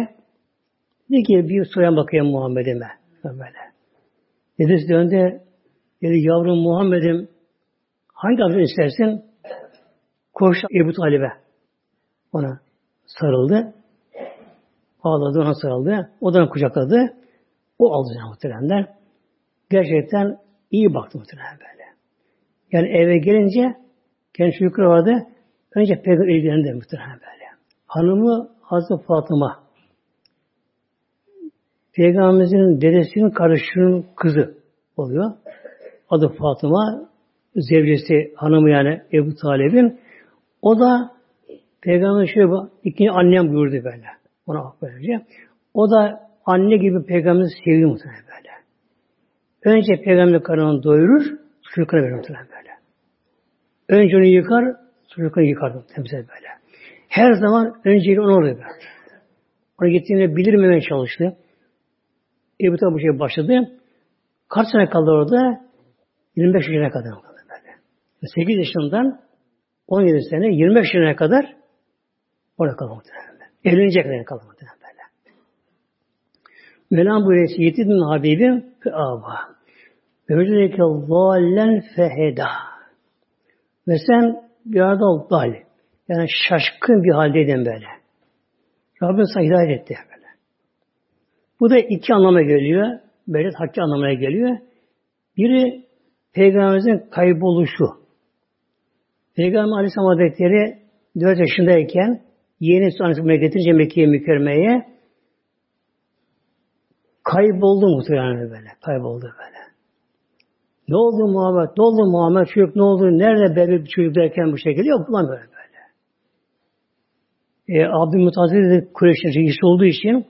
Dedi ki bir soyan bakayım Muhammed'ime. Böyle. Dedesi döndü. Dedi yavrum Muhammed'im hangi adını istersin? Koş Ebu Talib'e. Ona sarıldı. Ağladı, ona sarıldı. O da kucakladı. O aldı muhteremler. Gerçekten iyi baktı muhterem böyle. Yani eve gelince kendi çocukları vardı. Önce peygamber ilgilendi muhterem böyle. Hanımı Hazreti Fatıma. Peygamberimizin dedesinin kardeşinin kızı oluyor. Adı Fatıma. Zevcesi hanımı yani Ebu Talib'in. O da Peygamber şöyle ikinci annem buyurdu böyle. Ona böylece. O da anne gibi peygamberi seviyor muhtemelen böyle. Önce peygamber karnını doyurur, çocuklara verir muhtemelen böyle. Önce onu yıkar, çocukları yıkar temsil böyle. Her zaman öncelik onu oluyor böyle. Ona gittiğinde bilirmemeye çalıştı. Ebu Talib bu şey başladı. Kaç sene kaldı orada? 25 yaşına kadar kaldı böyle. 8 yaşından 17 sene 25 yaşına kadar orada kaldı muhtemelen. Evlenecek kadar muhtemelen böyle. Mevlam buyuruyor Yiğit'in Habibim fe ava. Ve vecudeke zallen feheda. Ve sen bir arada dal. Yani şaşkın bir haldeydin böyle. Rabbim sana hidayet etti böyle. Bu da iki anlama geliyor. Böyle hakki anlamına geliyor. Biri Peygamberimizin kayboluşu. Peygamber Aleyhisselam Hazretleri 4 yaşındayken Yeni Anasını getirince Mekke'ye mükermeye kayboldu muhtemelen böyle. Kayboldu böyle. Ne oldu Muhammed? Ne oldu Muhammed? Çocuk ne oldu? Nerede bebek çocuk derken bu şekilde yok. Bulamıyor böyle. E, Abdülmutazir de Kureyş'in reisi olduğu için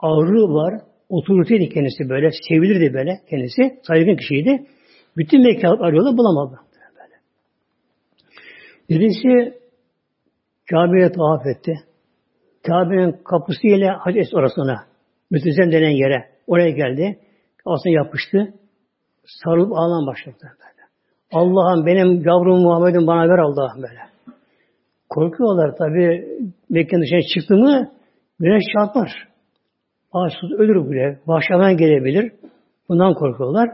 ağrı var. Otoriteydi kendisi böyle. Sevilirdi böyle kendisi. Saygın kişiydi. Bütün Mekke arıyorlar bulamadı. Böyle. Birisi Kabe'ye tavaf etti. Kabe'nin kapısı ile hac et orasına. Mütüzem denen yere. Oraya geldi. Aslında yapıştı. Sarılıp ağlan başladı. Allah'ım benim yavrum Muhammed'im bana ver Allah'ım böyle. Korkuyorlar tabi Mekke'nin dışına çıktı mı güneş çarpar. Ağaçsız ölür bile. Vahşadan gelebilir. Bundan korkuyorlar.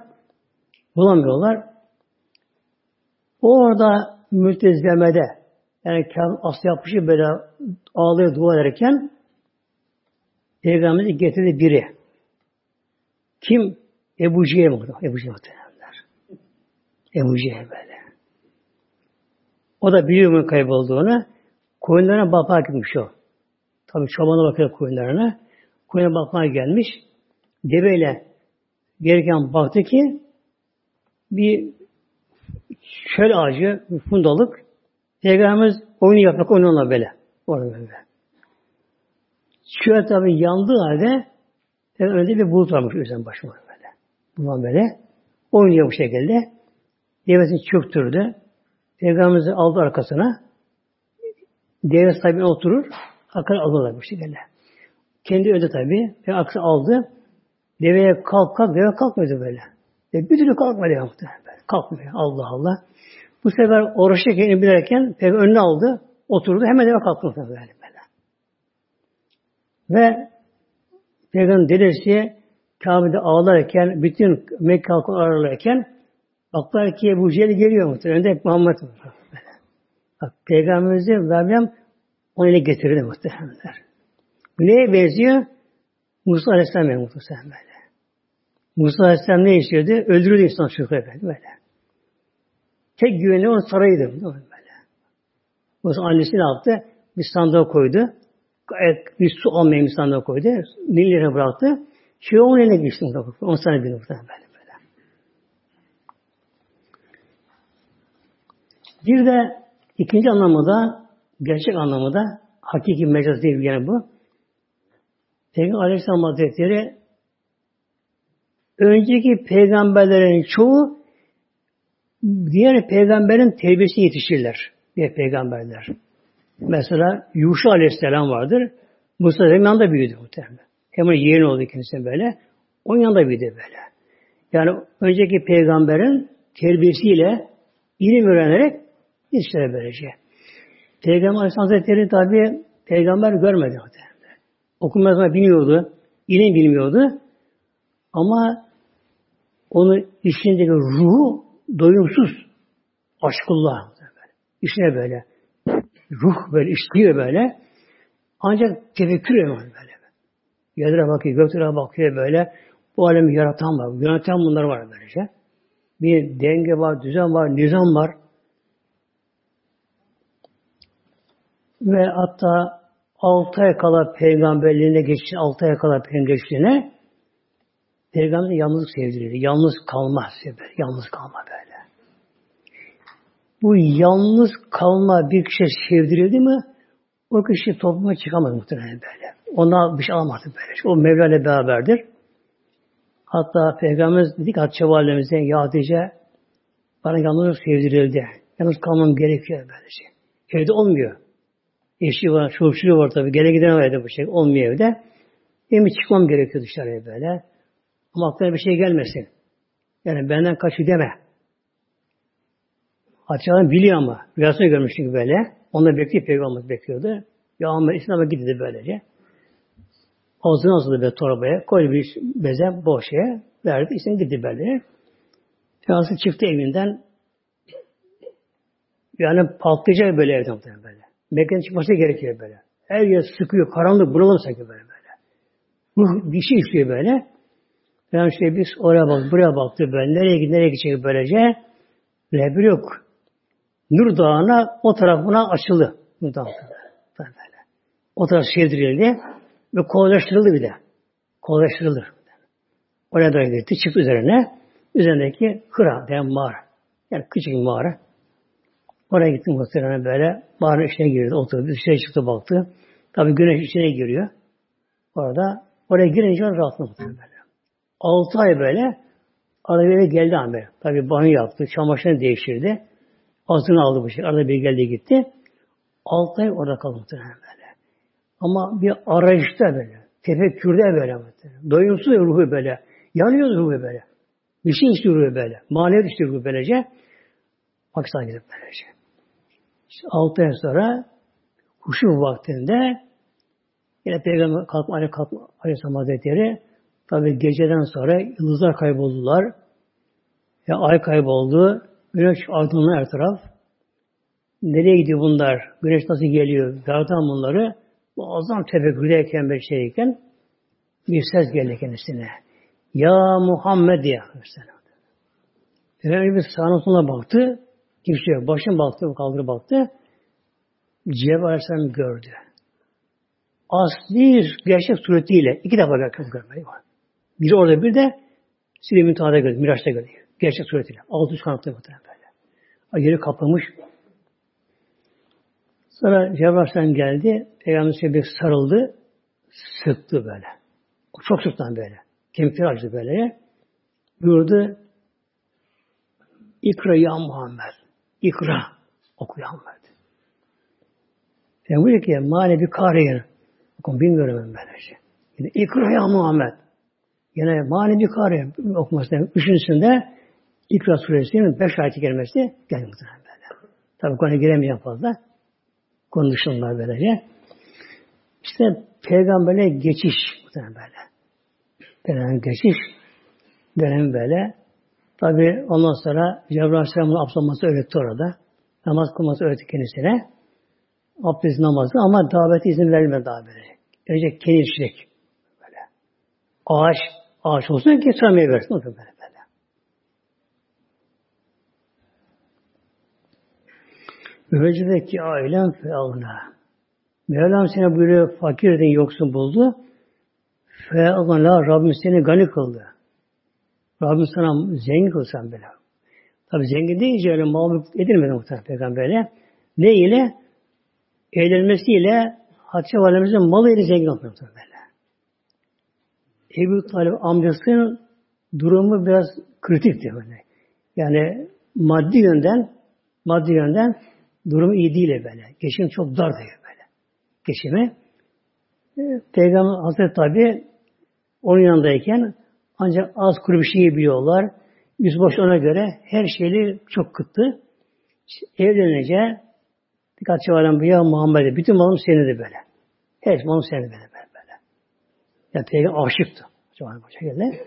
Bulamıyorlar. O orada mültezlemede yani aslı yapışı böyle ağlıyor dua ederken Peygamberimiz getirdi biri. Kim? Ebu Cehil Ebu Cehil. Ebu Cehil böyle. O da biliyor mu kaybolduğunu. Koyunlarına bakmaya gitmiş o. Tabi çobana bakıyor koyunlarına. Koyuna bakmaya gelmiş. Deveyle gereken baktı ki bir çöl ağacı, bir fundalık Peygamberimiz oyunu yapmak onunla böyle. Orada böyle. Çöl tabi yandığı halde önünde bir bulut varmış üzerine başıma böyle. Bundan böyle. Oynuyor bu şekilde. Devesini çöktürdü. Peygamberimizi aldı arkasına. Deve sahibi oturur. Arkana alırlar bu şekilde. Kendi önde tabi. Ve aksı aldı. Deveye kalk kalk. Deve kalkmadı böyle. Ve bir türlü kalkmadı. Böyle. Kalkmıyor. Allah Allah. Bu sefer oruçta bilerken peygamber önüne aldı. Oturdu. Hemen eve kalktı. Böyle, böyle. Ve Peygamber dedesi Kabe'de ağlarken, bütün Mekke halkı ağlarken baklar ki Ebu Cehil geliyor muhtemelen. Önde Muhammed var. Bak, Peygamberimizi Rabbim onu ile getirdi muhtemelenler. Neye benziyor? Musa Aleyhisselam yani muhtemelen. Musa Aleyhisselam ne istiyordu? Öldürürdü insan çocukları böyle. böyle. Tek güvenli onun sarayıydı. Böyle. Musa annesi ne yaptı? Bir sandığa koydu. Bir su almayı bir sandığa koydu. Nillerine bıraktı. Şey onun eline geçti. On sene bir muhtemelen böyle. böyle. Bir de ikinci anlamda, gerçek anlamda hakiki mecaz değil yani bu. Peygamber Aleyhisselam Hazretleri önceki peygamberlerin çoğu diğer peygamberin terbiyesine yetişirler. Diğer peygamberler. Mesela Yuşa Aleyhisselam vardır. Musa Aleyhisselam yanında büyüdü muhtemelen. Hemen yeğen oldu kendisine böyle. Onun yanında büyüdü böyle. Yani önceki peygamberin terbiyesiyle ilim öğrenerek işlere böylece. Peygamber Aleyhisselam Hazretleri tabi peygamber görmedi muhtemelen. Okuma yazma bilmiyordu. ilim bilmiyordu. Ama onu içindeki ruhu doyumsuz aşkullah. İşine böyle. Ruh böyle işliyor böyle. Ancak tefekkür ediyor böyle. Yerlere bakıyor, göklere bakıyor böyle. Bu alemi yaratan var, yöneten bunlar var böylece. Bir denge var, düzen var, nizam var. Ve hatta altı ay kala peygamberliğine geçti, altı ay kala peygamberliğine peygamber yalnız sevdirildi. Yalnız kalma sefer, yalnız kalma böyle. Bu yalnız kalma bir kişi sevdirildi mi o kişi topluma çıkamaz muhtemelen böyle. Ona bir şey almadı böyle. O Mevla ile beraberdir. Hatta Peygamberimiz dedik Hatice Validemize ya Hatice bana yalnız sevdirildi. Yalnız kalmam gerekiyor böylece. Evde olmuyor. Eşi var, çocukçuluğu var tabii. Gele giden var evde bu şey. Olmuyor evde. Benim çıkmam gerekiyor dışarıya böyle. Ama aklına bir şey gelmesin. Yani benden kaçı deme. Hatice biliyor ama. Rüyasını görmüş çünkü böyle. Onu bekliyor, peygamber bekliyordu. Ya Ahmet İslam'a gitti böylece. Ağzını hazırladı böyle torbaya. Koydu bir beze boşaya. Verdi. İslam gitti böyle. Peygamber çıktı evinden. Yani patlayacak böyle evden böyle. Mekke'nin çıkması gerekiyor böyle. Her yer sıkıyor, karanlık, bunalım sanki böyle böyle. Bu bir şey istiyor böyle. Yani işte biz oraya bak, buraya baktı böyle. Nereye gidiyor, nereye gidecek böylece. Lebir yok. Nur Dağı'na o tarafına açıldı. Nur Dağı. Böyle. O taraf sevdirildi ve kolaylaştırıldı bir de. Kolaylaştırıldı. Oraya da gitti. Çıktı üzerine. Üzerindeki kıra yani mağara. Yani küçük bir mağara. Oraya gittim muhtemelen böyle. Mağaranın içine girdi. Oturdu. Dışarı çıktı baktı. Tabi güneş içine giriyor. Orada oraya girince rahatladı muhtemelen. Altı ay böyle arabaya geldi ama. Tabi banyo yaptı. Çamaşırını değiştirdi. Azını aldı bu şey. Arada bir geldi gitti. Altı ay orada kaldı muhtemelen böyle. Ama bir arayışta böyle. Tefekkürde böyle. Doyumsuz ruhu böyle. Yanıyor ruhu böyle. Bir şey istiyor ruhu böyle. Maneviyat istiyor ruhu böylece. Pakistan gidip böylece. İşte altı ay sonra huşu vaktinde yine Peygamber kalkma, Ali kalkma, Aleyhisselam Hazretleri tabi geceden sonra yıldızlar kayboldular. Ya ay kayboldu. Güneş aydınlanıyor her taraf. Nereye gidiyor bunlar? Güneş nasıl geliyor? Yaratan bunları. Muazzam tefekkürdeyken bir şeyken bir ses geldi kendisine. Ya Muhammed diye. Bir sağına soluna baktı. Kimse yok. Başın baktı, kaldırı baktı. Cebrail Aleyhisselam gördü. Asli gerçek suretiyle iki defa görmeyi var. Biri orada bir de Sire Müntaha'da gördü. Miraç'ta gördü. Gerçek suretiyle. Altı üst kanatlı muhtemelen böyle. Yeri kapamış. Sonra Cebrail Aleyhisselam geldi. Peygamber bir sarıldı. Sıktı böyle. Çok sıktan böyle. Kemikleri acıdı böyle. Buyurdu. İkra ya Muhammed. İkra. Oku ya Muhammed. Buyuruyor ki manevi kariyen. Bakın bilmiyorum ben böylece. Yine ikra ya Muhammed. Yine manevi kariyen okuması demek. Üçüncüsünde İkra suresinin beş ayeti gelmesi geldi muhtemelen böyle. Tabi konuya giremeyeceğim fazla. Konu böylece. İşte peygamberle geçiş muhtemelen böyle. Peygamber geçiş dönemi böyle. Tabi ondan sonra Cebrail Aleyhisselam'ın abdolması öğretti orada. Namaz kılması öğretti kendisine. Abdest namazı ama davet izin vermedi daha böyle. Önce çilek. Böyle. Ağaç, ağaç olsun ki sonra meyve versin. Böyle böyle. Vecdeki ailem fealna. Mevlam seni buyuruyor fakirdin yoksun buldu. Fealna Rabbim seni gani kıldı. Rabbim sana zengin kılsan böyle. Tabi zengin deyince öyle mal edilmedi muhtemelen peygamberle. Ne ile? Eğlenmesiyle Hatice Validemizin malı ile zengin oldu böyle. Ebu Talib amcasının durumu biraz kritikti böyle. Yani maddi yönden maddi yönden durumu iyi değil böyle. Geçim çok dar diyor böyle. Geçimi. E, Peygamber Hazreti tabi onun yanındayken ancak az kuru bir şeyi biliyorlar. Yüzbaşı ona göre her şeyi çok kıttı. Evlenince dikkat çevrem ya Muhammed'e bütün malım senindi böyle. Her şey malım böyle. böyle. Yani Peygamber aşıktı. Bu şekilde.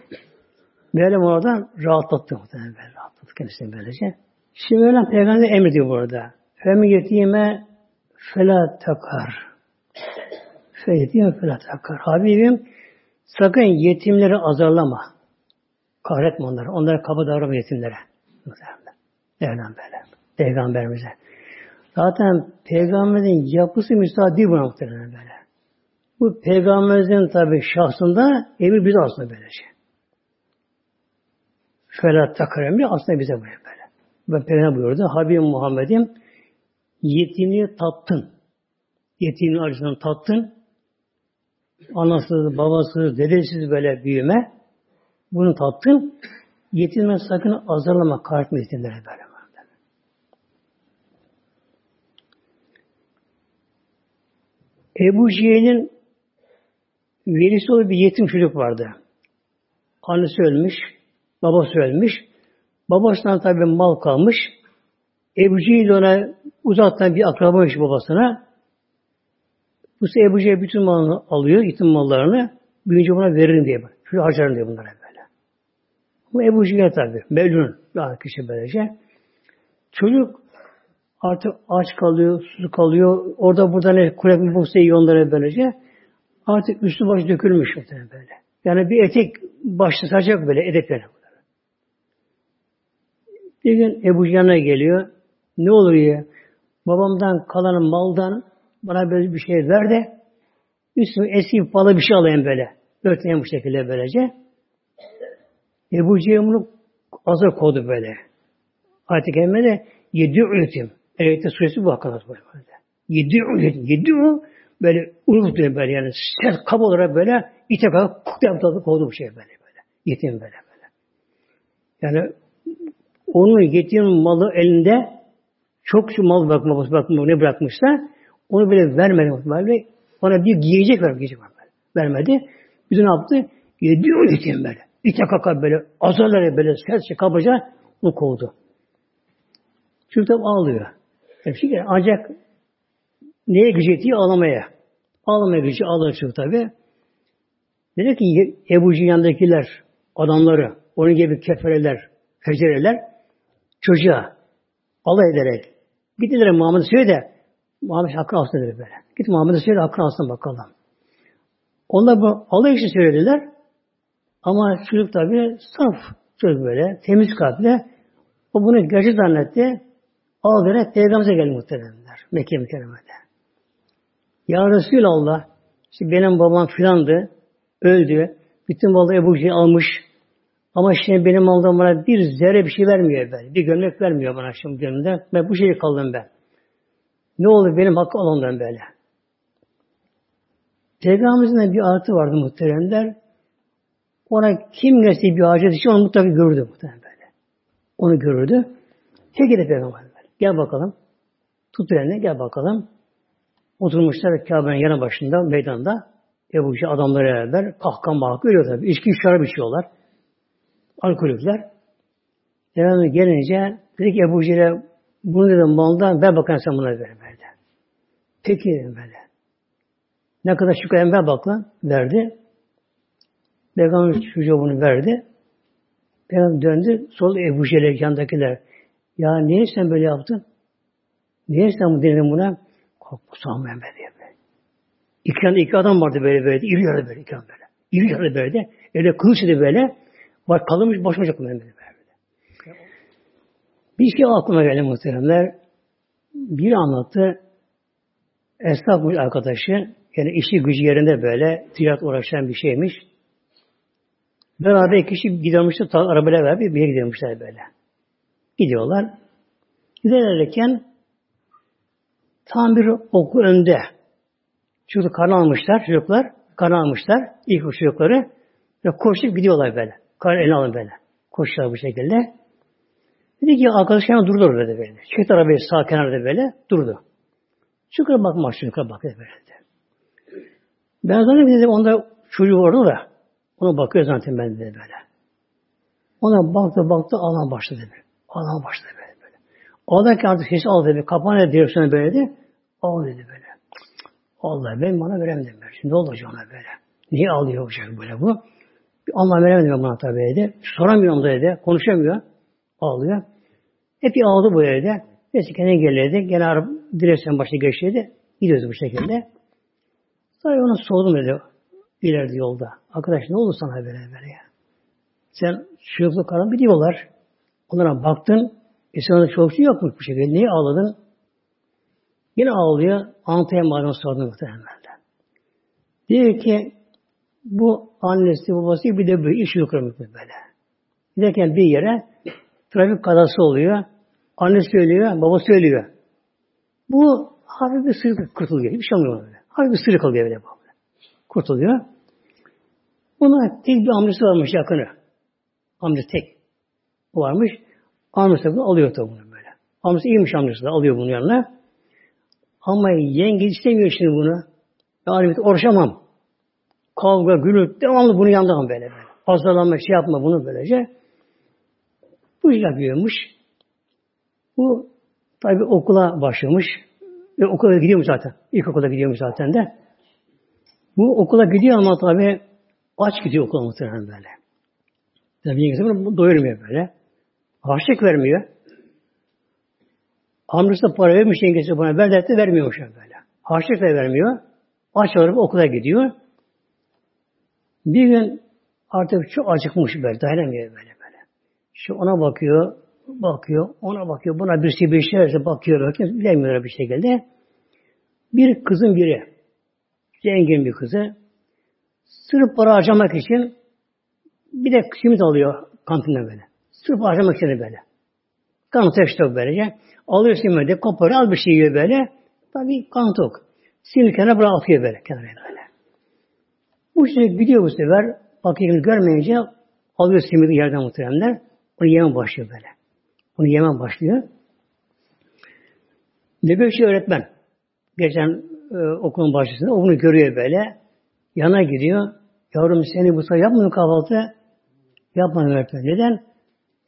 Mevlam oradan rahatlattı muhtemelen böyle. Rahatlattı kendisini böylece. Şimdi Mevlam Peygamber emrediyor burada. Fem yetime fela takar. Fe yetime fela takar. Habibim sakın yetimleri azarlama. Kahretme onları. Onlara kaba davranma yetimlere. Mevlam böyle. Peygamberimize. Zaten peygamberin yapısı müsaade değil buna muhtemelen böyle. Bu peygamberimizin tabi şahsında emir bize aslında böylece. Felat takar emri aslında bize böyle böyle. Ben peygamber buyurdu. Habibim Muhammed'im yetimliği tattın. Yetimliği acısını tattın. Anasız, babasız, dedesiz böyle büyüme. Bunu tattın. Yetimle sakın azarlama, kahretme yetimlere böyle. Ebu Cehil'in velisi olan bir yetim çocuk vardı. Annesi ölmüş, babası ölmüş. Babasından tabi mal kalmış. Ebu Cehil ona uzaktan bir akrabaymış babasına. Bu sefer Ebu Cehil bütün malını alıyor, yetim mallarını. Büyünce buna veririm diye. Şöyle harcarım diye bunlara böyle. Ama Ebu Cehil tabi. Melun. Daha kişi böylece. Çocuk artık aç kalıyor, susuz kalıyor. Orada burada ne kulak bulsa iyi onlara böylece. Artık üstü başı dökülmüş böyle. Yani bir etek saçacak böyle edepleri. Bir gün Ebu Can'a geliyor. Ne olur ya? Babamdan kalan maldan bana böyle bir şey ver de üstüme eski pahalı bir şey alayım böyle. Örteyim bu şekilde böylece. Ebu Cehil azar kodu böyle. Ayet-i Kerime'de yedi üretim. Evet suresi bu hakkında böyle. Yedi üretim. Yedi o böyle diyor böyle yani sert kaba olarak böyle ite kadar kuk yaptı kovdu bu şey böyle böyle. Yetim böyle böyle. Yani onun yetim malı elinde çok şu mal bırakma, bırakma ne bırakmışsa onu bile vermedi. Böyle. Ona bir giyecek ver, giyecek ver. Vermedi. Bir de ne yaptı? Yedi on itin böyle. İte kaka böyle, azarları böyle, sesçe kabaca onu kovdu. Çocuk tabi ağlıyor. Hepsi şey ancak neye gücü yetiyor? Ağlamaya. Ağlamaya gücü ağlıyor çocuk tabi. Dedi ki Ebu Cihan'dakiler, adamları, onun gibi kefereler, fecereler çocuğa alay ederek gittiler Muhammed'e söyle de Muhammed hakkı alsın dedi böyle. Git Muhammed'e söyle hakkı alsın bakalım. Onlar bu alay için söylediler. Ama çocuk tabi saf çocuk böyle, temiz kalple. O bunu gerçek zannetti. Aldırarak Peygamber'e geldi muhteremler. Mekke mükerremede. Ya Resulallah, işte benim babam filandı, öldü. Bütün malı Ebu Cehil almış. Ama şimdi benim aldığım bana bir zerre bir şey vermiyor ben. Bir gömlek vermiyor bana şimdi gönlümde. Ben bu şeyi kaldım ben. Ne oldu benim hakkı alandan böyle. Peygamberimizin bir artı vardı muhteremler. Ona kim gelse bir hacet için onu mutlaka görürdü muhtemelen böyle. Onu görürdü. Tek edip Peygamber Gel bakalım. Tut eline gel bakalım. Oturmuşlar Kabe'nin yanı başında meydanda. Ebu Cehil adamları beraber kahkaha mahkı ölüyor tabi. İçki şarap içiyorlar. Alkolikler. Peygamber gelince dedi ki Ebu Cehil'e bunu dedim maldan ver bakalım sen buna ver böyle. Peki dedim böyle. Ne kadar şükür ver bakalım. Verdi. Peygamber çocuğa bunu verdi. Peygamber döndü. Sol Ebu Cehil'e yandakiler. Ya niye sen böyle yaptın? Niye sen bu dedin buna? Korkmasam ben diye böyle. İki, yanında iki adam vardı böyle böyle. İri yarı böyle. iki böyle. İri yarı böyle. Öyle kılıç idi böyle. Var kalmış boş boş böyle. böyle. Bir şey aklıma geldi muhteremler. Bir anlattı. Esnaf arkadaşı yani işi gücü yerinde böyle ticaret uğraşan bir şeymiş. Beraber iki kişi gidiyormuşlar, arabayla beraber bir yere gidiyormuşlar böyle. Gidiyorlar. Giderlerken tam bir oku önde. Çocuk karnı almışlar çocuklar. Karnı almışlar. ilk çocukları. Ve koşup gidiyorlar böyle. Karnı eline alın böyle. Koşuyorlar bu şekilde. Dedi ki arkadaşlarına durdu orada böyle. Çekti arabayı sağ kenarda böyle. Durdu. Çocuklara bakmak çocuklara baktı böyle. Ben zannediyorum onda çocuğu orada da ona bakıyor zaten ben de böyle. Ona baktı baktı ağlam başladı böyle. Ağlam başladı böyle. böyle. Ağlarken artık sesi aldı. Kapanıyor direksiyonu böyle de. Ağ dedi böyle. Allah ben bana veremedim böyle. Şimdi ne olacak ona böyle? Niye ağlıyor olacak böyle bu? Allah veremedim ben bana tabi dedi. Soramıyorum da dedi. Konuşamıyor. Ağlıyor. Hep bir ağladı bu evde. Neyse kendine gelirdi. Gene araba direksiyon başına geçti. Gidiyoruz bu şekilde. Sonra ona sordum dedi. İleride yolda. Arkadaş ne oldu sana böyle böyle ya? Sen çocuklu karın biliyorlar. Onlara baktın. E sana çocukçu yokmuş bu şekilde. Niye ağladın? Yine ağlıyor. Anlatayamadım sordum muhtemelen. Diyor ki bu annesi babası bir de böyle iş yok böyle. Giderken bir yere trafik kazası oluyor. Anne söylüyor, baba söylüyor. Bu hafif bir sırık kurtuluyor. Bir şey olmuyor böyle. Hafif bir sırık oluyor böyle. Kurtuluyor. Buna tek bir amcası varmış yakını. Amcası tek. Varmış. Amcası bunu alıyor tabi bunu böyle. Amcası iyiymiş amcası da alıyor bunu yanına. Ama yenge istemiyor şimdi bunu. Yani uğraşamam. Kavga, gürültü, devamlı bunu yandan böyle böyle. Azarlanma, şey yapma bunu böylece. Bu yapıyormuş. Bu tabi okula başlamış. Ve okula gidiyormuş zaten. İlk okula gidiyormuş zaten de. Bu okula gidiyor ama tabi aç gidiyor okula muhtemelen böyle. Tabi yengesi bunu doyurmuyor böyle. Harçlık vermiyor. Amcası para vermiş yengesi bana ver dertte vermiyormuş böyle. Harçlık da vermiyor. Aç olarak okula gidiyor. Bir gün artık çok acıkmış böyle. Dayanamıyor böyle böyle. Şu ona bakıyor bakıyor, ona bakıyor, buna bir şey bir şeylerse bakıyor, bakıyor, bilemiyor bir şekilde. Bir kızın biri, zengin bir kızı, sırf para harcamak için bir de simit alıyor kantinden böyle. Sırf harcamak için böyle. Kan tek işte böylece. Alıyor simidi, koparıyor, al bir şey yiyor böyle. Tabi kan tok. Simit kenara bırak atıyor böyle kenara böyle. Bu şey gidiyor bu sefer. Bakayım görmeyince alıyor simidi yerden muhteremler. Onu yeme başlıyor böyle. Onu yemem başlıyor. Nebeşi öğretmen. Geçen e, okulun başında onu görüyor böyle. Yana gidiyor. Yavrum seni bu sabah yapmıyor kahvaltı. Yapmadım öğretmen. Neden?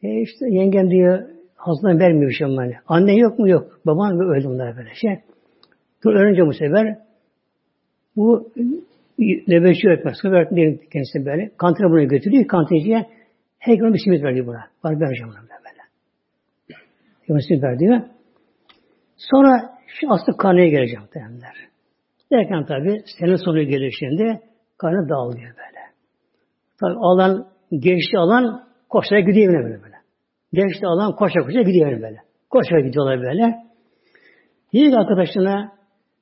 E işte yengem diyor hastadan vermiyor bir şey bana. Anne yok mu? Yok. Baban öldü bunlar böyle şey. Dur önce bu sefer bu nöbetçi öğretmen, sınıf öğretmen kendisi böyle. Kantine bunu götürüyor. Kantinciye her gün bir simit verdi buna. Var vereceğim buna böyle. Bir simit ver diyor. Sonra şu aslı karneye geleceğim derler. Derken tabi senin sonu gelir şimdi. Karnı dağılıyor böyle. Tabi alan, geçti alan koşarak gidiyor böyle böyle. Geçti alan koşa koşa gidiyor böyle. Koşa gidiyorlar böyle. Diğer arkadaşına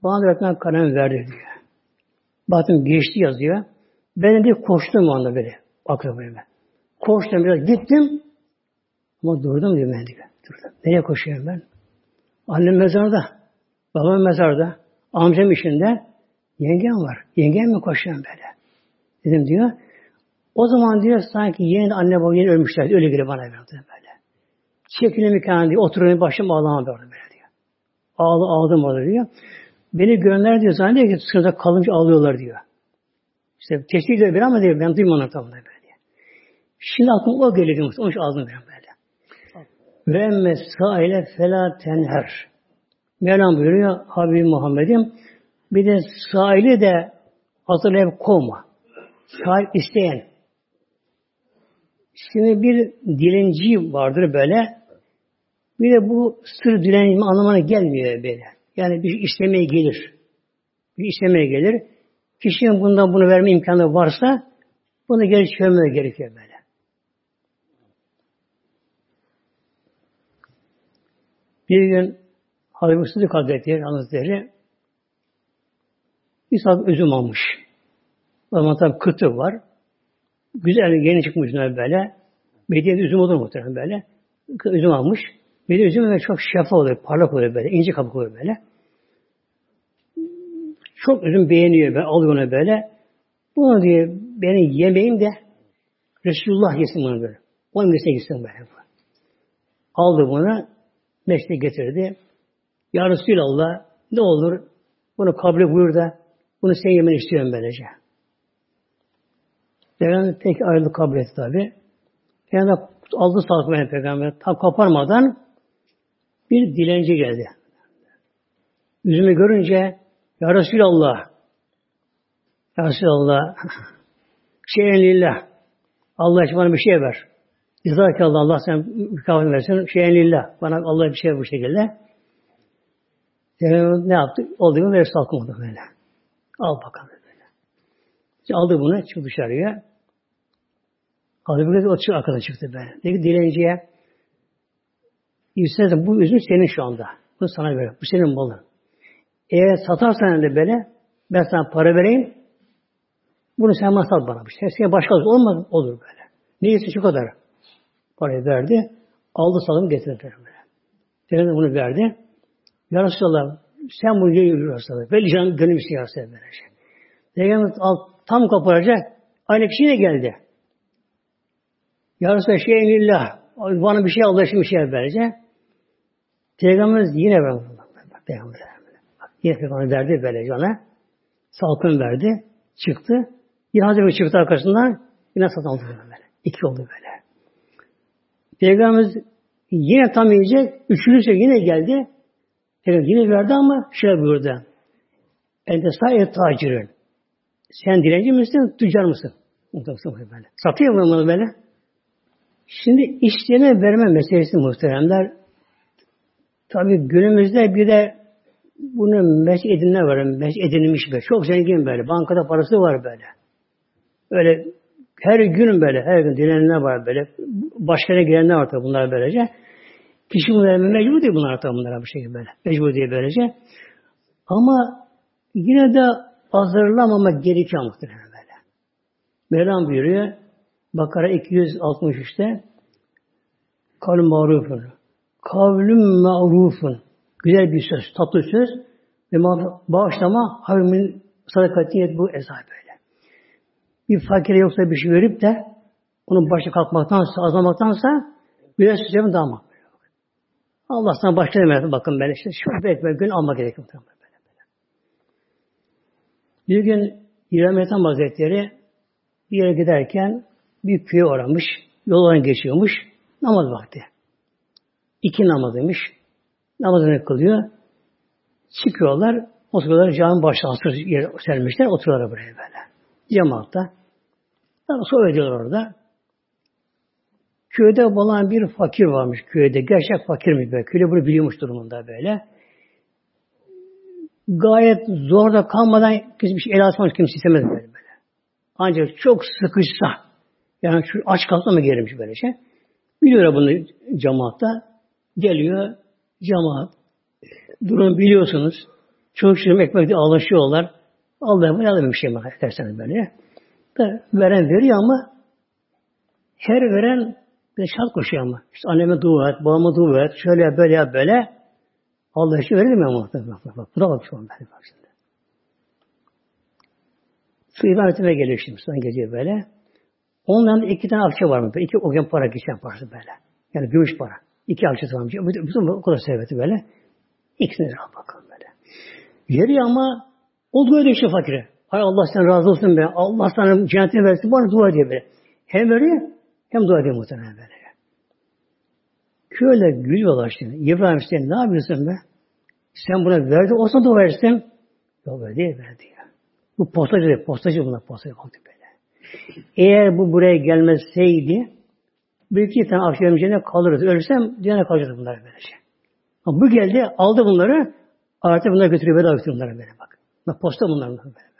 bana öğretmen kalem verdi diyor. Baktım geçti yazıyor. Ben de koştum o anda böyle. Akrabaya ben. Koştum biraz gittim. Ama durdum diyor ben diyor. Durdum. Nereye koşuyorum ben? Annem mezarda. Babam mezarda. Amcam işinde. Yengem var. Yengem mi koşuyorum böyle? Dedim diyor. O zaman diyor sanki yeni anne baba yeni ölmüşler. Öyle geliyor bana böyle. Çekilin kenara diyor. Oturun başım ağlama böyle diyor. Ağlı, ağladım orada diyor. Beni görenler diyor zannediyor ki sırada kalınca ağlıyorlar diyor. İşte teşvik ediyor bir ama diyor ben duymuyorum tamam böyle diyor. Şimdi aklıma o geliyor. Onun için ağzını böyle. Ve emme sahile felâ tenher. Mevlam buyuruyor Habibim Muhammed'im bir de sahili de hazırlayıp kovma. Sahip isteyen. Şimdi bir dilenci vardır böyle. Bir de bu sır dilenme anlamına gelmiyor böyle. Yani bir istemeye gelir. Bir istemeye gelir. Kişinin bundan bunu verme imkanı varsa bunu geri çevirmeye gerekiyor böyle. Bir gün Hazreti Sıdık Hazretleri, Hazretleri bir saat üzüm almış. O zaman tabi kıtı var. Güzel yeni çıkmış böyle. Medine üzüm olur muhtemelen böyle. Üzüm almış. Medine üzüm böyle çok şeffaf oluyor, parlak oluyor böyle, ince kabuk oluyor böyle. Çok üzüm beğeniyor, ben alıyor onu böyle. Bunu diye benim yemeğim de Resulullah yesin bunu böyle. Onun mesleğe gitsin böyle. Aldı bunu, mesleğe getirdi. Ya Resulallah ne olur bunu kabul buyur da bunu sen yemen istiyorum böylece. Peygamber pek ayrılık kabul etti tabi. Peygamber aldı sağlık peygamber. Tam koparmadan bir dilenci geldi. Yüzümü görünce Ya Resulallah Ya Resulallah (laughs) şeyen lillah Allah için bana bir şey ver. İzah Allah, Allah sen mükafat versin. Şeyen lillah. Bana Allah bir şey ver bu şekilde. Yani ne yaptı? Oldu mu? Ve salkamadı böyle. Al bakalım böyle. İşte aldı bunu, çıktı dışarıya. Aldı böyle o çık arkada çıktı böyle. Dedi dilenciye İstersen bu üzüm senin şu anda. Bu sana göre. Bu senin malın. Eğer satarsan de böyle ben sana para vereyim. Bunu sen bana sat bana. Sen, sen başka olmaz olur böyle. Neyse şu kadar. Parayı verdi. Aldı salım getirdi böyle. Peygamber bunu verdi. Ya Resulallah sen bunu yiyor Resulallah. Böyle canım gönlüm istiyor Resulallah böylece. Peygamber tam koparacak. Aynı kişi yine geldi. Ya Resulallah şeyin lillah. Bana bir şey Allah için bir şey verecek. Peygamberimiz yine verdi. Peygamber Yine Peygamber verdi böyle ona. Salkın verdi. Çıktı. Yine Hazreti çıktı arkasından yine satın aldı böyle. İki oldu böyle. Peygamberimiz yine tam yiyecek. Üçüncü yine geldi. Peygamber yine verdi ama şöyle buyurdu. Ente sahi tacirin. Sen dilenci misin, tüccar mısın? Satıyor mu bunu böyle? Şimdi işleme verme meselesi muhteremler. Tabi günümüzde bir de bunu meş edinler var. Meş edinilmiş böyle. Çok zengin böyle. Bankada parası var böyle. Öyle her gün böyle, her gün dilenenler var böyle. Başkana girenler var tabi bunlar böylece. Kişi bunlara mecbur değil bunlar tabi bunlara bu şekilde böyle. Mecbur diye böylece. Ama yine de hazırlamamak gerekiyor muhtemelen böyle. Mevlam buyuruyor. Bakara 263'te kavlüm marufun. Kavlüm marufun. Güzel bir söz, tatlı söz ve bağışlama havimin sadakatiyet bu eza böyle. Bir fakire yoksa bir şey verip de onun başı kalkmaktansa, azalmaktansa biraz sözlerin daha makbul. Allah sana başka. Bakın böyle işte şu ekmek gün almak gerekiyor. Bir gün İbrahim Ethem Hazretleri bir yere giderken bir köye uğramış. Yoldan geçiyormuş. Namaz vakti. İki namazıymış. Namazını kılıyor. Çıkıyorlar. Oturuyorlar. Cami başta asır yer sermişler. Oturuyorlar buraya böyle. Cemaatta. Tabi sohbet ediyorlar orada. Köyde bulan bir fakir varmış köyde. Gerçek fakirmiş böyle. Köylü bunu biliyormuş durumunda böyle. Gayet zorda kalmadan kimse bir şey el atmamış kimse istemez böyle. Ancak çok sıkışsa yani şu aç kalsa mı gelirmiş böyle şey. Biliyor bunu cemaatta. Geliyor cemaat. Durum biliyorsunuz. Çok şirin ekmekte alışıyorlar. Allah'a böyle bir şey derseniz böyle. Veren veriyor ama her veren bir şart koşuyor ama. İşte anneme dua et, babama dua et, şöyle böyle yap böyle. Allah için verir mi ama? Bak, bak, bak. Bu da bak şu an böyle bak şimdi. Su ibadetine geliyor şimdi son gece böyle. Ondan iki tane akçe var mı? İki o gün para geçen parası böyle. Yani gümüş para. İki akçesi varmış. Bütün o kadar serveti böyle. İkisini al bakalım böyle. Yeri ama olduğu öyle işte fakire. Hay Allah sen razı olsun be. Allah sana cennetini versin. Bana dua ediyor böyle. Hem veriyor hem dua ediyor muhtemelen böyle. Köyle gülüyorlar şimdi. İbrahim sen ne yapıyorsun be? Sen buna verdi olsa dua versin. Yok öyle değil verdi ya. Bu postacı, postacı bunlar postacı baktı böyle. Eğer bu buraya gelmezseydi bir iki tane akşam cennete kalırız. Ölürsem cennete kalacağız bunlar böylece. Ama bu geldi, aldı bunları, artık bunları götürüyor, bedava götürüyor bunları böyle bak. Bak posta bunlar böyle.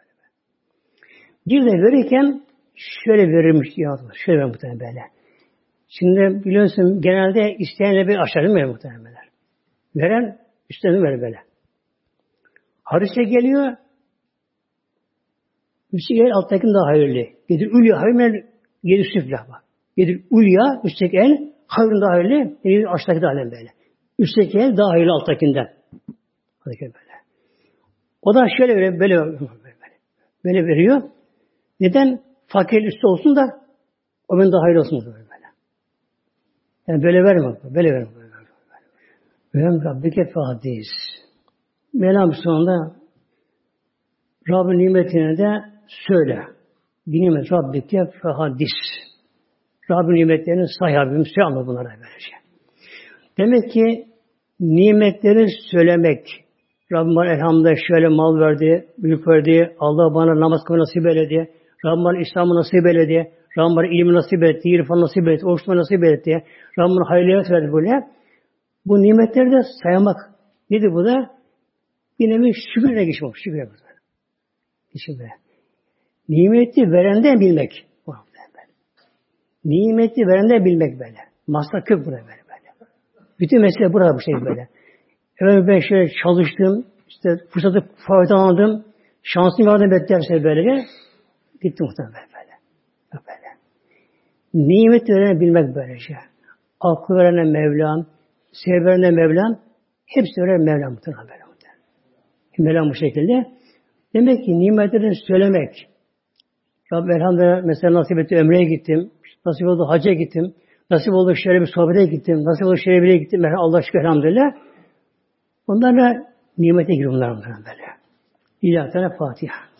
Bir de verirken şöyle verirmiş yazılır. Şöyle verir muhtemelen böyle. Şimdi biliyorsun genelde isteyenle bir aşağı mi muhtemelen? Veren üstlerini verir böyle. Hadise geliyor, üstteki el alttaki daha hayırlı. Gelir ulya hayırlı, gelir süfla bak. Gelir ulya, üstteki el hayırlı daha hayırlı, gelir aşağıdaki daha böyle. Üstteki el daha hayırlı alttakinden. Böyle. O da şöyle böyle, böyle, böyle, böyle veriyor. Neden? Fakir üstü olsun da o ben daha hayırlı olsun böyle. Yani böyle verme. Böyle verme. Velem Rabbike fadis. Mevlam sonunda Rabbin nimetine de söyle. Nimet Rabbike fehadis. Rabbin nimetlerinin sahibim söyle anla bunlara böylece. Demek ki nimetleri söylemek, Rabbim bana elhamdülillah şöyle mal verdi, büyük verdi, Allah bana namaz kılmayı nasip eyledi, Rabbim bana İslam'ı nasip eyledi, Rabbim bana ilmi nasip etti, irfan nasip etti, oruçma nasip etti, Rabbim bana hayırlı verdi böyle. Bu nimetleri de saymak. Nedir bu da? Bir nevi şükürle geçmek. Şükürle bu. Nimeti verenden bilmek. Nimeti verenden bilmek böyle. Maslak kök burada böyle böyle. Bütün mesele burada bu şey böyle. Evet ben şöyle çalıştım, işte fırsatı faydalandım, şansım vardı beklerse böyle. Gitti muhtemelen böyle. Böyle. Nimet veren bilmek böylece. Aklı veren Mevlam, sev veren Mevlam, hepsi veren Mevlam muhtemelen böyle. Mevlam bu şekilde. Demek ki nimetlerini söylemek. Rabbim elhamdülillah mesela nasip etti ömreye gittim. Nasip oldu hacca gittim. Nasip oldu şöyle bir sohbete gittim. Nasip oldu şöyle bir gittim. Allah şükür elhamdülillah. Bunlarla nimete giriyor bunlar böyle. İlahi Fatiha.